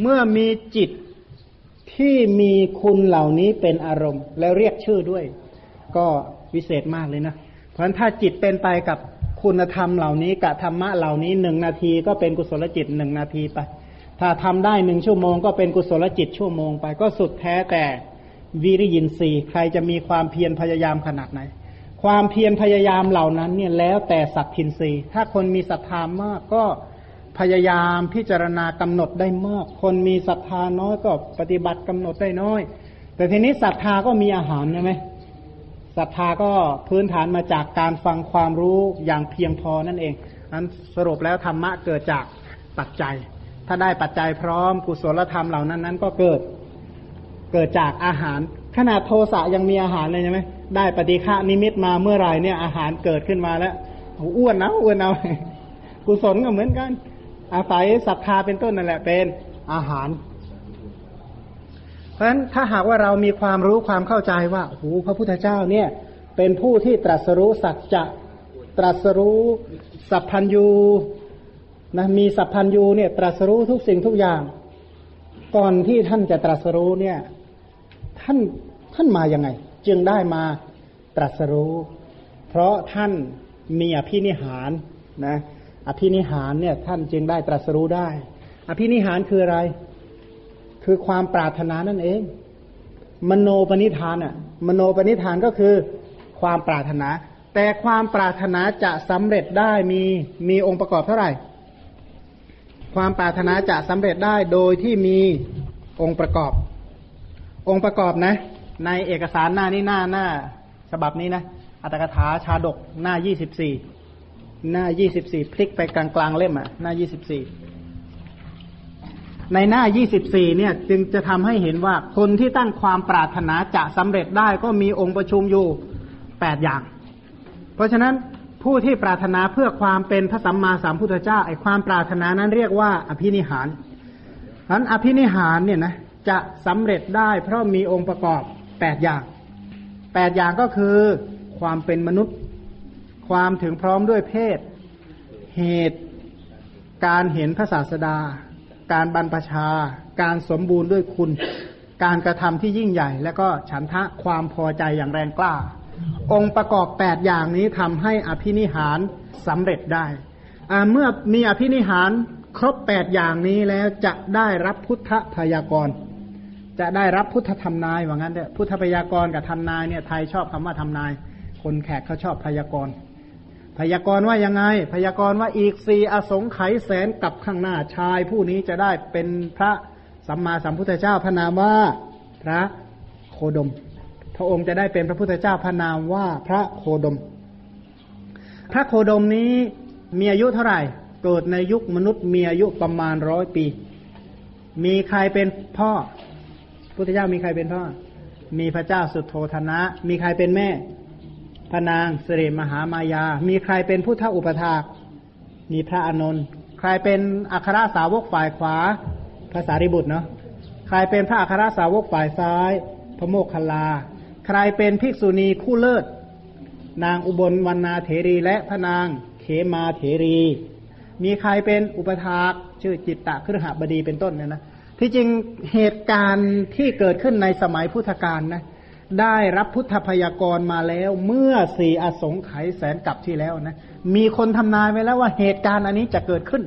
เมื่อมีจิตที่มีคุณเหล่านี้เป็นอารมณ์ แล้วเรียกชื่อด้วย ก็วิเศษมากเลยนะ เพราะฉะนั้นถ้าจิตเป็นไปกับคุณธรรมเหล่านี้กับธรรมะเหล่านี้หนึ่งนาทีก็เป็นกุศลจิตหนึ่งนาทีไป ถ้าทำได้หนึ่งชั่วโมงก็เป็นกุศลจิตชั่วโมงไป ก็สุดแท้แต่วิริยินทรีย์ใครจะมีความเพียรพยายามขนาดไหน ความเพียรพยายามเหล่านั้นเนี่ยแล้วแต่สัตทินทรีย์ถ้าคนมีศรัทธามากก็พยายามพิจารณากำหนดได้มาก คนมีศรัทธาน้อยก็ปฏิบัติกำหนดได้น้อย แต่ทีนี้ศรัทธาก็มีอาหารใช่ไหมศรัทธาก็พื้นฐานมาจากการฟังความรู้อย่างเพียงพอนั่นเองนั้นสรุปแล้วธรรมะเกิดจากปัจจัย ถ้าได้ปัจจัยพร้อมกุศลธรรมเหล่านั้นนั้นก็เกิด เกิดจากอาหาร ขนาดโทสะยังมีอาหารเลยใช่ไหมได้ปฏิฆานิมิตมาเมื่อไรเนี่ยอาหารเกิดขึ้นมาแล้วอ้วนนะอ้วนเอากุศลก็เหมือนกัน อาศัยศรัทธาเป็นต้นนั่นแหละเป็นอาหาร เพราะฉะนั้นถ้าหากว่าเรามีความรู้ความเข้าใจว่าโอ้โหพระพุทธเจ้าเนี่ย เป็นผู้ที่ตรัสรู้สัจจะตรัสรู้สัพพัญยู นะมีสัพพัญยูเนี่ยตรัสรู้ทุกสิ่งทุกอย่าง ก่อนที่ท่านจะตรัสรู้เนี่ย ท่านท่านมาอยังไง จึงได้มาตรัสรู้ เพราะท่านมีอภินิหารนะอภินิหารเนี่ยท่านจึงได้ตรัสรู้ได้ อภินิหารคืออะไร คือความปรารถนานั่นเอง มโนปณิธานอะ มโนปณิธานก็คือความปรารถนา แต่ความปรารถนาจะสำเร็จได้มีมีองค์ประกอบเท่าไหร่ ความปรารถนาจะสำเร็จได้โดยที่มีองค์ประกอบ องค์ประกอบนะ ในเอกสารหน้านี้หน้าหน้าฉบับนี้นะอัตถกถาชาดกหน้ายี่สิบสี่หน้ายี่สิบสี่พลิกไปกลางกลางเล่มอะ หน้ายี่สิบสี่ในหน้า24เนี่ย จึงจะทำให้เห็นว่าคนที่ตั้งความปรารถนาจะสำเร็จได้ก็มีองค์ประชุมอยู่8อย่าง เพราะฉะนั้น ผู้ที่ปรารถนาเพื่อความเป็นพระสัมมาสัมพุทธเจ้าไอ้ความปรารถนานั้นเรียกว่าอภินิหารนั้นอภินิหารเนี่ยนะจะสำเร็จได้เพราะมีองค์ประกอบ8อย่าง8อย่างก็คือความเป็นมนุษย์ ความถึงพร้อมด้วยเพศ เหตุการเห็นพระศาสดา การบรรพชา การสมบูรณ์ด้วยคุณ การกระทำที่ยิ่งใหญ่ และก็ฉันทะความพอใจอย่างแรงกล้า องค์ประกอบแปดอย่างนี้ทำให้อภินิหารสำเร็จได้เมื่อมีอภินิหารครบแปดอย่างนี้แล้วจะได้รับพุทธพยากร จะได้รับพุทธธรรมนายว่างั้นเถอะพุทธพยากรกับธรรมนายเนี่ยไทยชอบคำว่าธรรมนาย คนแขกเขาชอบพยากรณ์พยากรณ์ว่ายังไง พยากรณ์ว่าอีกสี่อสงไขยแสนกับข้างหน้าชาย ผู้นี้จะได้เป็นพระสัมมาสัมพุทธเจ้าพระนามว่าพระโคดม พระองค์จะได้เป็นพระพุทธเจ้าพระนามว่าพระโคดม พระโคดมนี้มีอายุเท่าไหร่ เกิดในยุคมนุษย์มีอายุประมาณร้อยปี มีใครเป็นพ่อ พุทธเจ้ามีใครเป็นพ่อ มีพระเจ้าสุโธธนะ มีใครเป็นแม่ พระนางสิริมหามายา มีใครเป็นผู้ท่าอุปถาก มีพระอนนท์ ใครเป็นอัครสาวกฝ่ายขวาพระสารีบุตรเนาะ ใครเป็นพระอัครสาวกฝ่ายซ้าย พระโมคคัลลา ใครเป็นภิกษุณีคู่เลิศ นางอุบลวรรณาเถรีและพระนางเขมาเถรี มีใครเป็นอุปถากชื่อจิตตะครหบดีเป็นต้นเนี่ยนะที่จริงเหตุการณ์ที่เกิดขึ้นในสมัยพุทธกาลนะได้รับพุทธพยากรมาแล้วเมื่อสี่อสงไขยแสนกับที่แล้วนะมีคนทำนายไว้แล้วว่าเหตุการณ์อันนี้จะเกิดขึ้น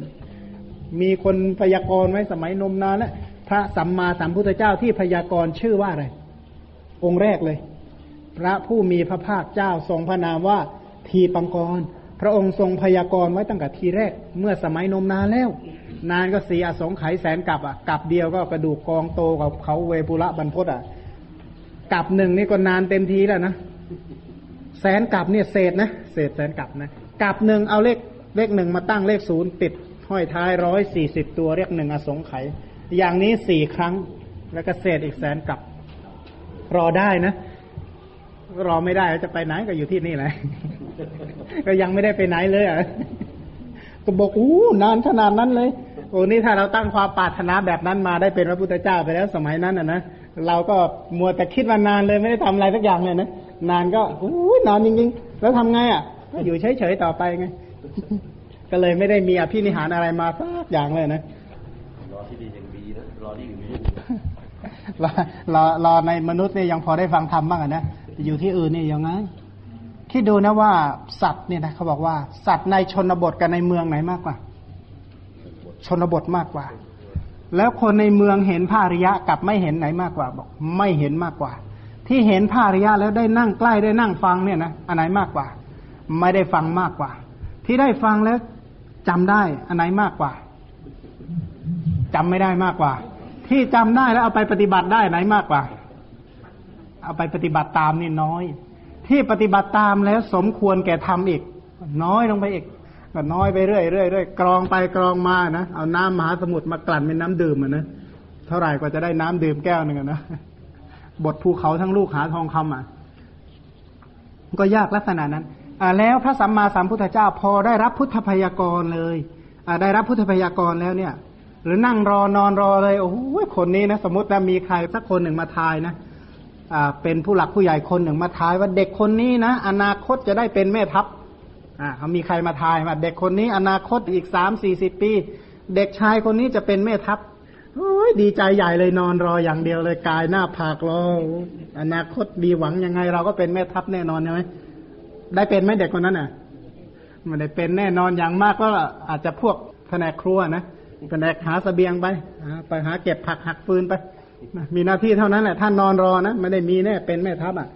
มีคนพยากรณ์ไว้สมัยนมนานแล้วพระสัมมาสัมพุทธเจ้าที่พยากรณ์ชื่อว่าอะไร องค์แรกเลย พระผู้มีพระภาคเจ้าทรงพระนามว่าทีปังกร พระองค์ทรงพยากรณ์ไว้ตั้งแต่ทีแรก เมื่อสมัยนมนานแล้ว นานก็สีอสงไขยแสนกับอะกับเดียวก็กระดูกกองโตกับเขาเวปุระบรรพตอะกับหนึ่งนี่ก็นานเต็มทีแล้วนะแสนกับเนี่ยเศษนะเศษแสนกับนะกับหนึ่งเอาเลขเลขหนึ่งมาตั้งเลขศูนย์ติดห้อยท้ายร้อยสี่สิบตัวเรียกหนึ่งอสงไขยอย่างนี้สี่ครั้ง แล้วก็เศษอีกแสนกับ รอได้นะ รอไม่ได้จะไปไหนก็อยู่ที่นี่แหละก็ยังไม่ได้ไปไหนเลยอะก็บอกอู้นานขนาดนั้นเลยโอ้นี่ถ้าเราตั้งความปรารถนาแบบนั้นมาได้เป็นพระพุทธเจ้าไปแล้วสมัยนั้นอะนะเราก็มัวแต่คิดว่านานเลยไม่ได้ทำอะไรสักอย่างเลยนะนานก็อู้นานจริงๆ แล้วทำไงอะก็อยู่เฉยๆต่อไปไงก็เลยไม่ได้มีอภินิหารอะไรมาสักอย่างเลยนะรอที่ดียังดีนะรอที่อื่น รอรออในมนุษย์เนี่ยยังพอได้ฟังธรรมบ้างนะอยู่ที่อื่นนี่ยังไงคิดดูนะว่าสัตว์เนี่ยนะเขาบอกว่า สัตว์ในชนบทกับในเมืองไหนมากกว่า ชนบทมากกว่า แล้วคนในเมืองเห็นพระอริยะกับไม่เห็นไหนมากกว่า บอก ไม่เห็นมากกว่า ที่เห็นพระอริยะแล้วได้นั่งใกล้ได้นั่งฟังเนี่ยนะอันไหนมากกว่า ไม่ได้ฟังมากกว่า ที่ได้ฟังแล้วจำได้อันไหนมากกว่าจำไม่ได้มากกว่า ที่จำได้แล้วเอาไปปฏิบัติได้ไหนมากกว่า เอาไปปฏิบัติตามนี่น้อย ที่ปฏิบัติตามแล้วสมควรแก่ทำอีก น้อยลงไปอีกก็น้อยไปเรื่อยเรื่อยเรื่อยกรองไปกรองมานะเอาน้ำมหาสมุทรมากลั่นเป็นน้ำดื่มอะนะเท่าไหร่กว่าจะได้น้ำดื่มแก้วหนึ่งนะบทภูเขาทั้งลูกหาทองคำอะ ก็ยากลักษณะนั้นอ่าแล้วพระสัมมาสัมพุทธเจ้าพอได้รับพุทธพยากรเลยอ่าได้รับพุทธพยากรแล้วเนี่ย หรือนั่งรอนอนรอเลยโอ้โหคนนี้นะสมมติว่มีใครสักคนหนึ่งมาทายนะอ่าเป็นผู้หลักผู้ใหญ่คนหนึ่งมาทายว่าเด็กคนนี้นะอนาคตจะได้เป็นแม่ทัพอ่าเขามีใครมาทายว่าเด็กคนนี้อนาคตอีกสามสี่สิบปี เด็กชายคนนี้จะเป็นแม่ทัพโอ้ยดีใจใหญ่เลยนอนรออย่างเดียวเลยกายหน้าผากรออนาคตดีหวังยังไง เราก็เป็นแม่ทัพแน่นอนใช่ไหมได้เป็นไหมเด็กคนนั้นอะมันได้เป็นแน่นอนอย่างมากก็อาจจะพวกแผนกครัวนะ แผนกหาสเสบียงไปหาไปหาเก็บผักหักฟืนไปนะมีหน้าที่เท่านั้นแหละท่านนอนรอนะไม่ได้มีแน่เป็นแม่ทัพอะ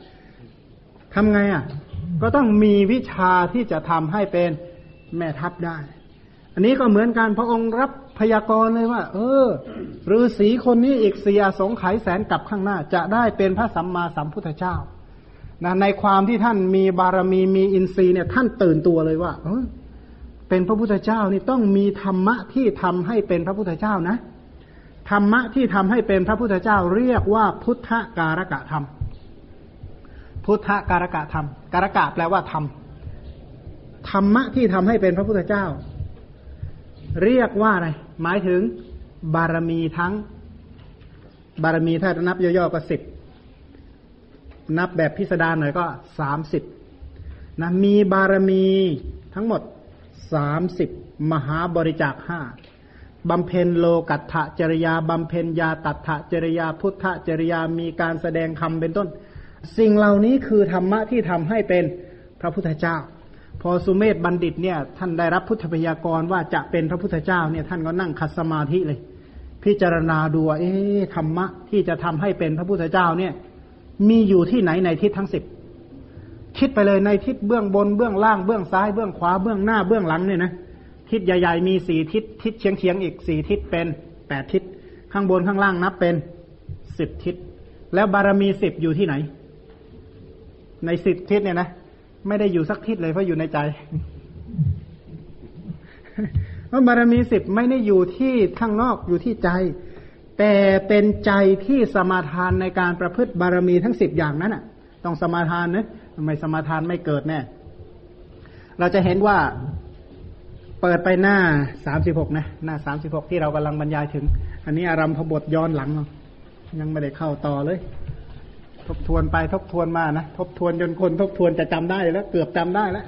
ทำไงอะ ก็ต้องมีวิชาที่จะทำให้เป็นแม่ทัพได้ อันนี้ก็เหมือนกันพระองค์รับพยากรณ์เลยว่า เออฤาษีคนนี้อีกสี่อสงไขยแสนกลับข้างหน้า จะได้เป็นพระสัมมาสัมพุทธเจ้านะในความที่ท่านมีบารมีมีอินทรีย์เนี่ย ท่านตื่นตัวเลยว่าเออ เป็นพระพุทธเจ้านี่ต้องมีธรรมะที่ทำให้เป็นพระพุทธเจ้านะธรรมะที่ทำให้เป็นพระพุทธเจ้าเรียกว่าพุทธการกะธรรม พุทธการกะธรรม การกะแปลว่าธรรมธรรมะที่ทำให้เป็นพระพุทธเจ้า เรียกว่าอะไร หมายถึงบารมีทั้ง บารมีถ้านับย่อๆก็สิบนับแบบพิสดารหน่อยก็สามสิบนะมีบารมีทั้งหมด สามสิบมหาบริจาคห้าบำเพ็ญโลกัตถจริยาบำเพ็ญยาตัตถจริยาพุทธจริยามีการแสดงคำเป็นต้น สิ่งเหล่านี้คือธรรมะที่ทำให้เป็นพระพุทธเจ้า พอสุเมธบัณฑิตเนี่ยท่านได้รับพุทธพยากรว่าจะเป็นพระพุทธเจ้าเนี่ยท่านก็นั่งคัดสมาธิเลย พิจารณาดูเอ๊ะธรรมะที่จะทำให้เป็นพระพุทธเจ้าเนี่ยมีอยู่ที่ไหนในทิศทั้งสิบ คิดไปเลยในทิศเบื้องบนเบื้องล่างเบื้องซ้ายเบื้องขวาเบื้องหน้าเบื้องหลังเนี่ยนะทิศใหญ่ ๆ มีสี่ทิศทิศเฉียงเฉียงอีกสี่ทิศเป็นแปดทิศ ข้างบนข้างล่างนับเป็นสิบทิศ แล้วบารมีสิบอยู่ที่ไหน ในสิบทิศเนี่ยนะไม่ได้อยู่สักทิศเลยเพราะอยู่ในใจเพราะบารมีสิบไม่ได้อยู่ที่ข้างนอกอยู่ที่ใจ แต่เป็นใจที่สมาทานในการประพฤติบารมีทั้งสิบอย่างนั้นอะ ต้องสมาทานนะ ไมสมาทานไม่เกิดแน่ เราจะเห็นว่าเปิดไปหน้าสามสิบหกนะ หน้าสามสิบหกที่เรากำลังบรรยายถึง อันนี้อารัมพบทย้อนหลัง ยังไม่ได้เข้าต่อเลย ทบทวนไปทบทวนมานะ ทบทวนจนคนทบทวนจะจำได้แล้ว เกือบจำได้แล้ว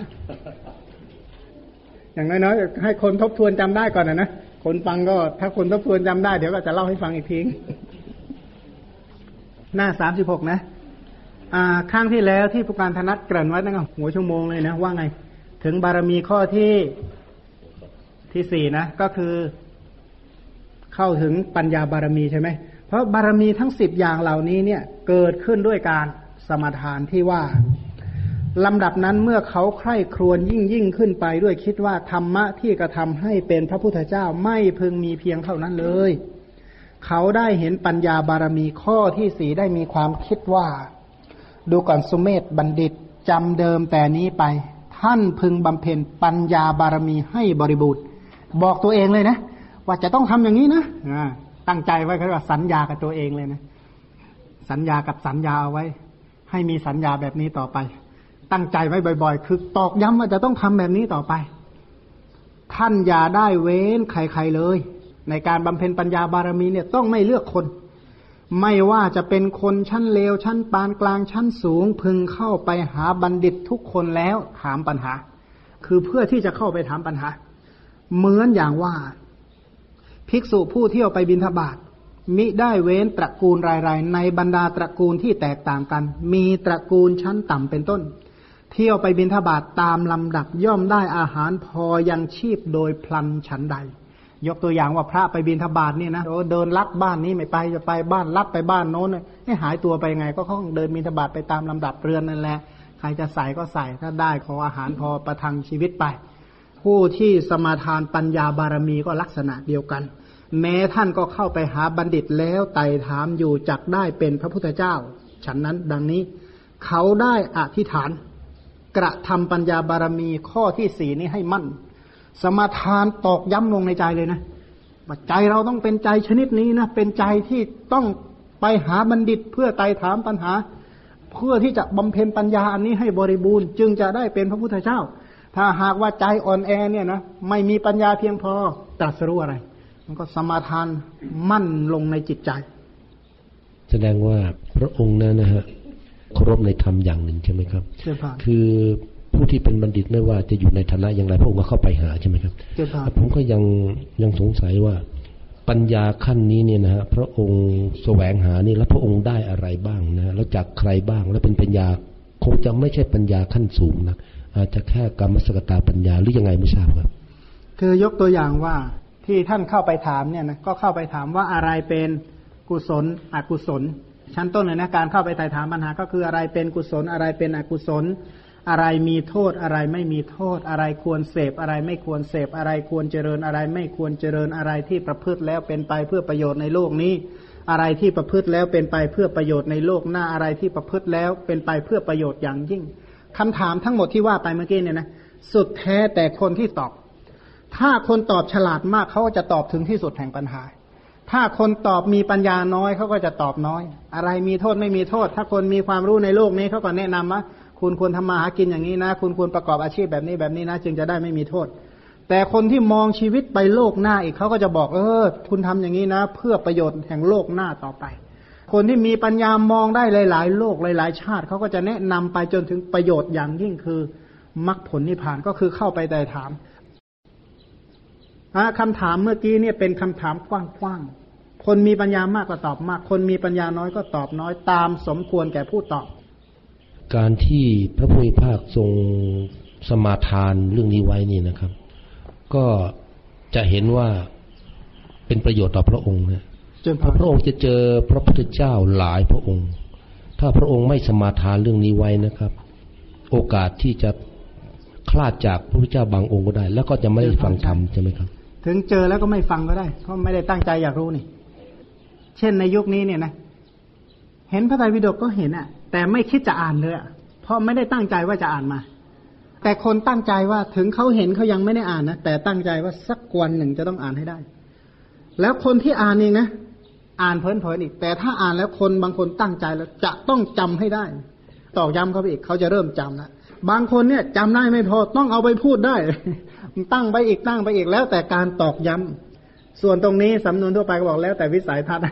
อย่างน้อยๆให้คนทบทวนจำได้ก่อนนะนะ คนฟังก็ ถ้าคนทบทวนจำได้เดี๋ยวก็จะเล่าให้ฟังอีกทีหน้าสามสิบหกนะ อ่าข้งที่แล้วที่ผู้การธนัดเกริ่นไว้ตั้งแต่หัวชั่วโมงเลยนะว่าไง ถึงบารมีข้อที่ที่สี่นะ ก็คือ เข้าถึงปัญญาบารมีใช่ไหมเพราะบารมีทั้งสิบอย่างเหล่านี้เนี่ย เกิดขึ้นด้วยการสมทานที่ว่าลำดับนั้นเมื่อเขาใคร่ครวญยิ่งยิ่งขึ้นไปด้วยคิดว่าธรรมะที่กระทำให้เป็นพระพุทธเจ้าไม่พึงมีเพียงเท่านั้นเลย เขาได้เห็นปัญญาบารมีข้อที่สีได้มีความคิดว่า ดูก่อนสุเมธบัณฑิตจำเดิมแต่นี้ไป ท่านพึงบำเพ็ญปัญญาบารมีให้บริบูรณ์ บอกตัวเองเลยนะ ว่าจะต้องทำอย่างนี้นะตั้งใจไว้เขาว่าสัญญากับตัวเองเลยนะ สัญญากับสัญญาเอาไว้ ให้มีสัญญาแบบนี้ต่อไป ตั้งใจไว้บ่อย ๆ คือตอกย้ำว่าจะต้องทำแบบนี้ต่อไป ท่านอย่าได้เว้นใครๆเลย ในการบำเพ็ญปัญญาบารมีเนี่ยต้องไม่เลือกคน ไม่ว่าจะเป็นคนชั้นเลวชั้นปานกลางชั้นสูง พึงเข้าไปหาบัณฑิตทุกคนแล้วถามปัญหา คือเพื่อที่จะเข้าไปถามปัญหา เหมือนอย่างว่า ภิกษุผู้เที่ยวไปบินทบาทมิได้เว้นตระกูลรายๆ ในบรรดาตระกูลที่แตกต่างกัน มีตระกูลชั้นต่ำเป็นต้น เที่ยวไปบินทบาทตามลำดับย่อมได้อาหารพอยังชีพโดยพลันฉันใด ยกตัวอย่างว่าพระไปบินทบาทนี่นะโอ้เดินลัดบ้านนี้ไม่ไปจะไปบ้านลัดไปบ้านโน้นให้หายตัวไปไง ก็เขาเดินบินทบาทไปตามลำดับเรือนนั่นแหละใครจะใส่ก็ใส่ถ้าได้ขออาหารพอประทังชีวิตไป ผู้ที่สมาทานปัญญาบารมีก็ลักษณะเดียวกัน แม้ท่านก็เข้าไปหาบัณฑิตแล้วไต่ถามอยู่จักได้เป็นพระพุทธเจ้า ฉันนั้นดังนี้ เขาได้อธิษฐาน กระทำปัญญาบารมีข้อที่สี่นี้ให้มั่น สมาทานตอกย้ำลงในใจเลยนะว่าใจเราต้องเป็นใจชนิดนี้นะเป็นใจที่ต้องไปหาบัณฑิตเพื่อไต่ถามปัญหา เพื่อที่จะบำเพ็ญปัญญาอันนี้ให้บริบูรณ์ จึงจะได้เป็นพระพุทธเจ้า ถ้าหากว่าใจอ่อนแอเนี่ยนะไม่มีปัญญาเพียงพอตรัสรู้อะไร มันก็สมาทานมั่นลงในจิตใจ แสดงว่าพระองค์นั้นนะฮะเคารพในธรรมอย่างหนึ่งใช่ไหมครับ คือ ผู้ที่เป็นบัณฑิตไม่ว่าจะอยู่ในฐานะอย่างไรพระองค์ก็เข้าไปหาใช่ไหมครับผมก็ยังยังสงสัยว่าปัญญาขั้นนี้เนี่ยนะฮะพระองค์แสวงหานี่แล้วพระองค์ได้อะไรบ้างนะแล้วจากใครบ้างแล้วเป็นปัญญาคงจะไม่ใช่ปัญญาขั้นสูงนะอาจจะแค่กรรมสกตาปัญญาหรือยังไงไม่ทราบครับ คือยกตัวอย่างว่าที่ท่านเข้าไปถามเนี่ยนะก็เข้าไปถามว่าอะไรเป็นกุศลอกุศล ชั้นต้นเลยนะการเข้าไปไต่ถามปัญหาก็คืออะไรเป็นกุศลอะไรเป็นอกุศล อะไรมีโทษอะไรไม่มีโทษ อะไรควรเสพอะไรไม่ควรเสพอะไรควรเจริญอะไร ไม่ควรเจริญอะไรที่ประพฤติแล้วเป็นไปเพื่อประโยชน์ในโลกนี้ อะไรที่ประพฤติแล้วเป็นไปเพื่อประโยชน์ในโลกหน้าอะไรที่ประพฤติแล้วเป็นไปเพื่อประโยชน์อย่างยิ่งคำถามทั้งหมดที่ว่าไปเมื่อกี้เนี่ยนะสุดแท้แต่คนที่ตอบ ถ้าคนตอบฉลาดมากเขาก็จะตอบถึงที่สุดแห่งปัญหา ถ้าคนตอบมีปัญญาน้อยเขาก็จะตอบน้อย อะไรมีโทษไม่มีโทษ ถ้าคนมีความรู้ในโลกนี้เขาก็แนะนำว่า คุณควรทำมาหากินอย่างนี้นะ คุณควรประกอบอาชีพแบบนี้แบบนี้นะ จึงจะได้ไม่มีโทษ แต่คนที่มองชีวิตไปโลกหน้าอีกเขาก็จะบอกเออ คุณทำอย่างนี้นะ เพื่อประโยชน์แห่งโลกหน้าต่อไป คนที่มีปัญญามองได้หลาย ๆ โลกหลาย ๆ ชาติเขาก็จะแนะนำไปจนถึงประโยชน์อย่างยิ่งคือมรรคผลนิพพานก็คือเข้าไปแต่ถามคำถามเมื่อกี้เนี่ยเป็นคำถามกว้างๆ คนมีปัญญามากก็ตอบมาก คนมีปัญญาน้อยก็ตอบน้อยตามสมควรแก่ผู้ตอบ การที่พระพุทธภาคทรงสมาทานเรื่องนี้ไว้นี่นะครับ ก็จะเห็นว่าเป็นประโยชน์ต่อพระองค์นะพระพระองค์จะเจอพระพุทธเจ้าหลายพระองค์ ถ้าพระองค์ไม่สมาทานเรื่องนี้ไว้นะครับ โอกาสที่จะคลาดจากพระพุทธเจ้าบางองค์ก็ได้ แล้วก็จะไม่ฟังธรรมใช่ไหมครับ ถึงเจอแล้วก็ไม่ฟังก็ได้เพราะไม่ได้ตั้งใจอยากรู้นี่ เช่นในยุคนี้เนี่ยนะ เห็นพระไตรปิฎกก็เห็นอะ แต่ไม่คิดจะอ่านเลยเพราะไม่ได้ตั้งใจว่าจะอ่านมา แต่คนตั้งใจว่าถึงเขาเห็นเขายังไม่ได้อ่านนะแต่ตั้งใจว่าสักวันหนึ่งจะต้องอ่านให้ได้ แล้วคนที่อ่านเองนะอ่านเพลินๆอีก แต่ถ้าอ่านแล้วคนบางคนตั้งใจแล้วจะต้องจำให้ได้ ตอกย้ำเขาไปอีกเขาจะเริ่มจำแล้วบางคนเนี่ยจำได้ไม่พอต้องเอาไปพูดได้ตั้งไปอีกตั้งไปอีกแล้วแต่การตอกย้ำส่วนตรงนี้สำนวนทั่วไปก็บอกแล้วแต่วิสัยทัศน์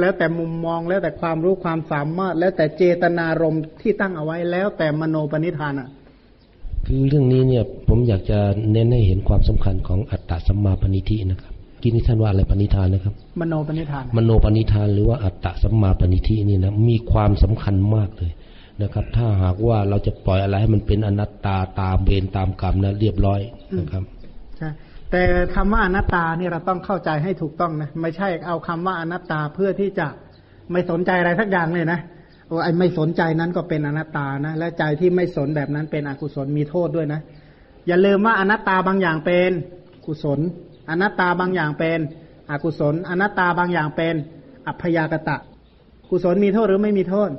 แล้วแต่มุมมองแล้วแต่ความรู้ความสามารถ แล้วแต่เจตนารมณ์ที่ตั้งเอาไว้แล้วแต่มโนปณิธานอะคือเรื่องนี้เนี่ยผมอยากจะเน้นให้เห็นความสำคัญของอัตตาสัมมาปณิธินะครับกินที่ท่านว่าอะไรปณิธานนะครับ มโนปณิธาน มโนปณิธานหรือว่าอัตตะสัมมาปณิธินี่นะมีความสำคัญมากเลยนะครับ ถ้าหากว่าเราจะปล่อยอะไรให้มันเป็นอนัตตาตามเวรตามกรรมนะเรียบร้อยนะครับใช่ แต่คำว่าอนัตตาเนี่ยเราต้องเข้าใจให้ถูกต้องนะไม่ใช่เอาคำว่าอนัตตาเพื่อที่จะไม่สนใจอะไรสักอย่างเลยนะโอ้ไอไม่สนใจนั้นก็เป็นอนัตตานะและใจที่ไม่สนแบบนั้นเป็นอกุศลมีโทษด้วยนะ อย่าลืมว่าอนัตตาบางอย่างเป็นกุศล อนัตตาบางอย่างเป็นอกุศล อนัตตาบางอย่างเป็นอัพยากตะ กุศลมีโทษหรือไม่มีโทษ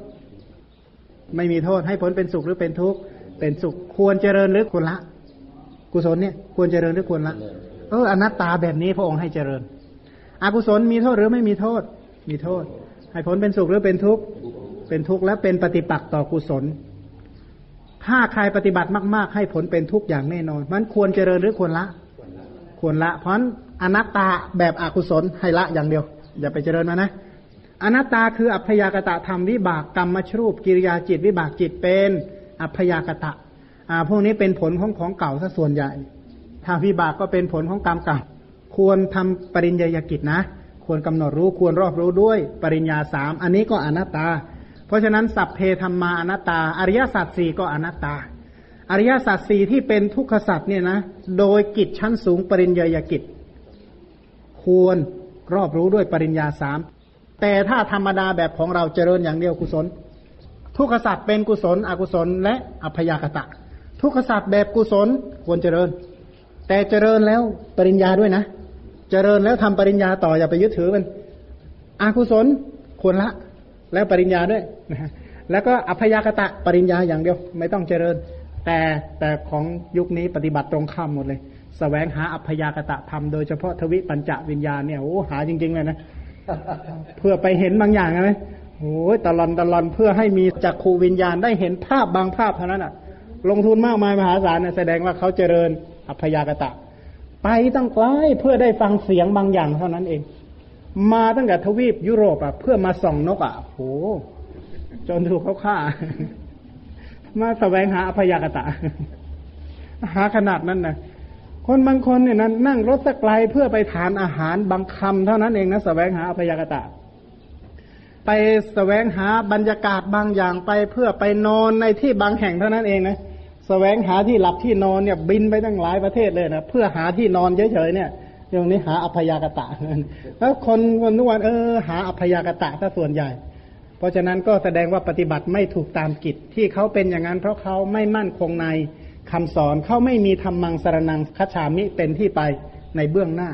ไม่มีโทษให้ผลเป็นสุขหรือเป็นทุกข์เป็นสุขควรเจริญหรือควรละ กุศลเนี่ยควรเจริญหรือควรละเอออนัตตาแบบนี้พระองค์ให้เจริญ อกุศลมีโทษหรือไม่มีโทษ มีโทษ ให้ผลเป็นสุขหรือเป็นทุกข์เป็นทุกข์และเป็นปฏิปักษ์ต่อกุศล ถ้าใครปฏิบัติมาก ๆ ให้ผลเป็นทุกข์อย่างแน่นอน มันควรเจริญหรือควรละ ควรละ เพราะอนัตตาแบบอกุศลให้ละอย่างเดียว อย่าไปเจริญมานะอนัตตาคืออัพยากตะธรรมวิบากกรรมมชรูปกิริยาจิตวิบากจิตเป็นอัพยากตะ อ่าพวกนี้เป็นผลของของเก่าซะส่วนใหญ่ถ้าวิบากก็เป็นผลของกรรมเก่าควรทำปริญญากิจนะ ควรกำหนดรู้ควรรอบรู้ด้วยปริญญาสามอันนี้ก็อนัตตา เพราะฉะนั้นสัพเพธรรมาอนัตตา อริยสัจสี่ก็อนัตตา อริยสัจสี่ที่เป็นทุกขสัจเนี่ยนะ โดยกิจชั้นสูงปริญญากิจ ควรรอบรู้ด้วยปริญญาสามแต่ถ้าธรรมดาแบบของเราเจริญอย่างเดียวกุศล ทุกขสัจเป็นกุศล อกุศล และอัพยากตะ ทุกขสัจแบบกุศลควรเจริญ แต่เจริญแล้วปริญญาด้วยนะ เจริญแล้วทำปริญญาต่ออย่าไปยึดถือมันอากุศลควรละ แล้วปริญญาด้วยนะแล้วก็อภยากตะปริญญาอย่างเดียว ไม่ต้องเจริญ แต่แต่ของยุคนี้ปฏิบัติตรงข้ามหมดเลยสแสวงหาอัพยากตะธรรมโดยเฉพาะทวิปัญจวิญญาณเนี่ยโอ้หาจริงๆเลยนะเพื่อไปเห็นบางอย่างไหมโอ้ยตลอนตลอนเพื่อให้มีจักขูวิญญาณได้เห็นภาพบางภาพเท่านั้นอะ ลงทุนมากมายมหาศาลเนี่ยแสดงว่าเขาเจริญอัพยากตะ ไปตั้งไกลเพื่อได้ฟังเสียงบางอย่างเท่านั้นเอง มาตั้งแต่ทวีปยุโรปอะเพื่อมาส่องนกอะโหจนถูกเขาฆ่า มาแสวงหาอภยากตะ หาขนาดนั้นนะคนบางคนเนี่ยนั้นนั่งรถสักไกลเพื่อไปทานอาหารบางคำเท่านั้นเองนะแสวงหาอภยากตะ ไปแสวงหาบรรยากาศบางอย่างไปเพื่อไปนอนในที่บางแห่งเท่านั้นเองนะ แสวงหาที่หลับที่นอนเนี่ยบินไปตั้งหลายประเทศเลยนะเพื่อหาที่นอนเฉยๆเนี่ยตรงนี้หาอภยากตะแล้วคนคนทุกวันเออหาอภยากตะถ้าส่วนใหญ่ เพราะฉะนั้นก็แสดงว่าปฏิบัติไม่ถูกตามกิจที่เขาเป็นอย่างนั้นเพราะเขาไม่มั่นคงในคำสอนเขาไม่มีธรรมังสรนังคัจฉามิเป็นที่ไปในเบื้องหน้า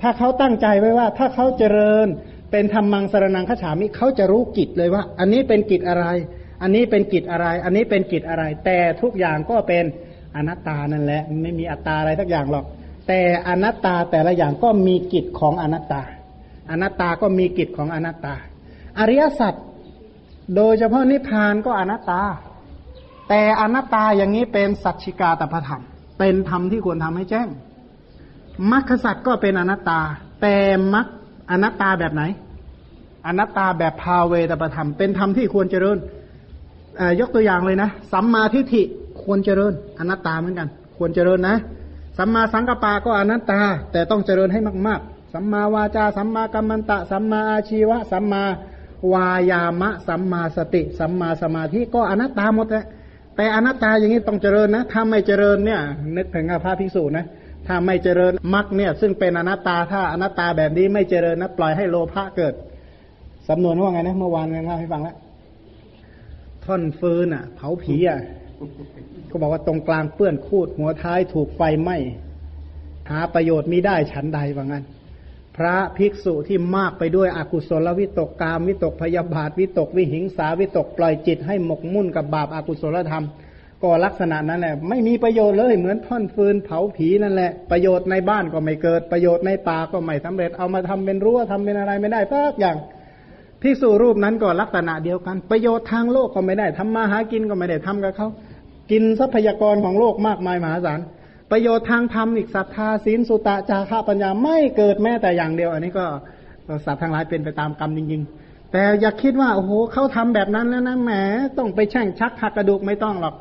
ถ้าเขาตั้งใจไว้ว่า ถ้าเขาเจริญเป็นธรรมังสรนังคัจฉามิเขาจะรู้กิจเลยว่า อันนี้เป็นกิจอะไร อันนี้เป็นกิจอะไร อันนี้เป็นกิจอะไร แต่ทุกอย่างก็เป็นอนัตตานั่นแหละ ไม่มีอัตตาอะไรทักอย่างหรอก แต่อนัตตาแต่ละอย่างก็มีกิจของอนัตตา อนัตตาก็มีกิจของอนัตตา อริยสัจโดยเฉพาะนิพพานก็อนัตตา แต่อนัตตาอย่างนี้เป็นสัจฉิกาตประธรรม เป็นธรรมที่ควรทำให้แจ้งมรรคสัจก็เป็นอนัตตา แต่มรรคอนัตตาแบบไหน อนัตตาแบบภาเวตประธรรม เป็นธรรมที่ควรเจริญ ยกตัวอย่างเลยนะ สัมมาทิฏฐิควรเจริญอนัตตาเหมือนกัน ควรเจริญนะ สัมมาสังกปาก็อนัตตา แต่ต้องเจริญให้มาก ๆ สัมมาวาจา สัมมากัมมันตะ สัมมาอาชีวะ สัมมาวายามะ สัมมาสติ สัมมาสมาธิก็อนัตตาหมดแหละแต่อนัตตาอย่างนี้ต้องเจริญนะ ถ้าไม่เจริญเนี่ย นึกถึงพระภิกษุนะถ้าไม่เจริญมรรคเนี่ย ซึ่งเป็นอนัตตาถ้าอนัตตาแบบนี้ไม่เจริญนะปล่อยให้โลภะเกิดสำนวนว่าไงนะเมื่อวานเล่าให้ฟังแล้ว ท่อนฟืนอะ เผาผีอะก็บอกว่าตรงกลางเปื้อนคูด หัวท้ายถูกไฟไหม้หาประโยชน์มิได้ฉันใดว่างั้น พระภิกษุที่มากไปด้วยอกุศลวิตกกามวิตกพยาบาทวิตกวิหิงสาวิตกปล่อยจิตให้หมกมุ่นกับบาปอากุศลธรรม ก็ลักษณะนั้นแหละไม่มีประโยชน์เลยเหมือนท่อนฟืนเผาผีนั่นแหละ ประโยชน์ในบ้านก็ไม่เกิดประโยชน์ในป่าก็ไม่สำเร็จเอามาทำเป็นรั้วทำเป็นอะไรไม่ได้สักอย่าง ภิกษุรูปนั้นก็ลักษณะเดียวกัน ประโยชน์ทางโลกก็ไม่ได้ทำมาหากินก็ไม่ได้ทำกับเขากินทรัพยากรของโลกมากมายมหาศาลประโยชน์ทางธรรมอีกศรัทธาศีลสุตะจาระปัญญาไม่เกิดแม้แต่อย่างเดียว อันนี้ก็สัตว์ทั้งหลายเป็นไปตามกรรมจริง ๆ แต่อย่าคิดว่าโอ้โหเขาทำแบบนั้นแล้วนะแหมต้องไปแช่งชักหักกระดูกไม่ต้องหรอก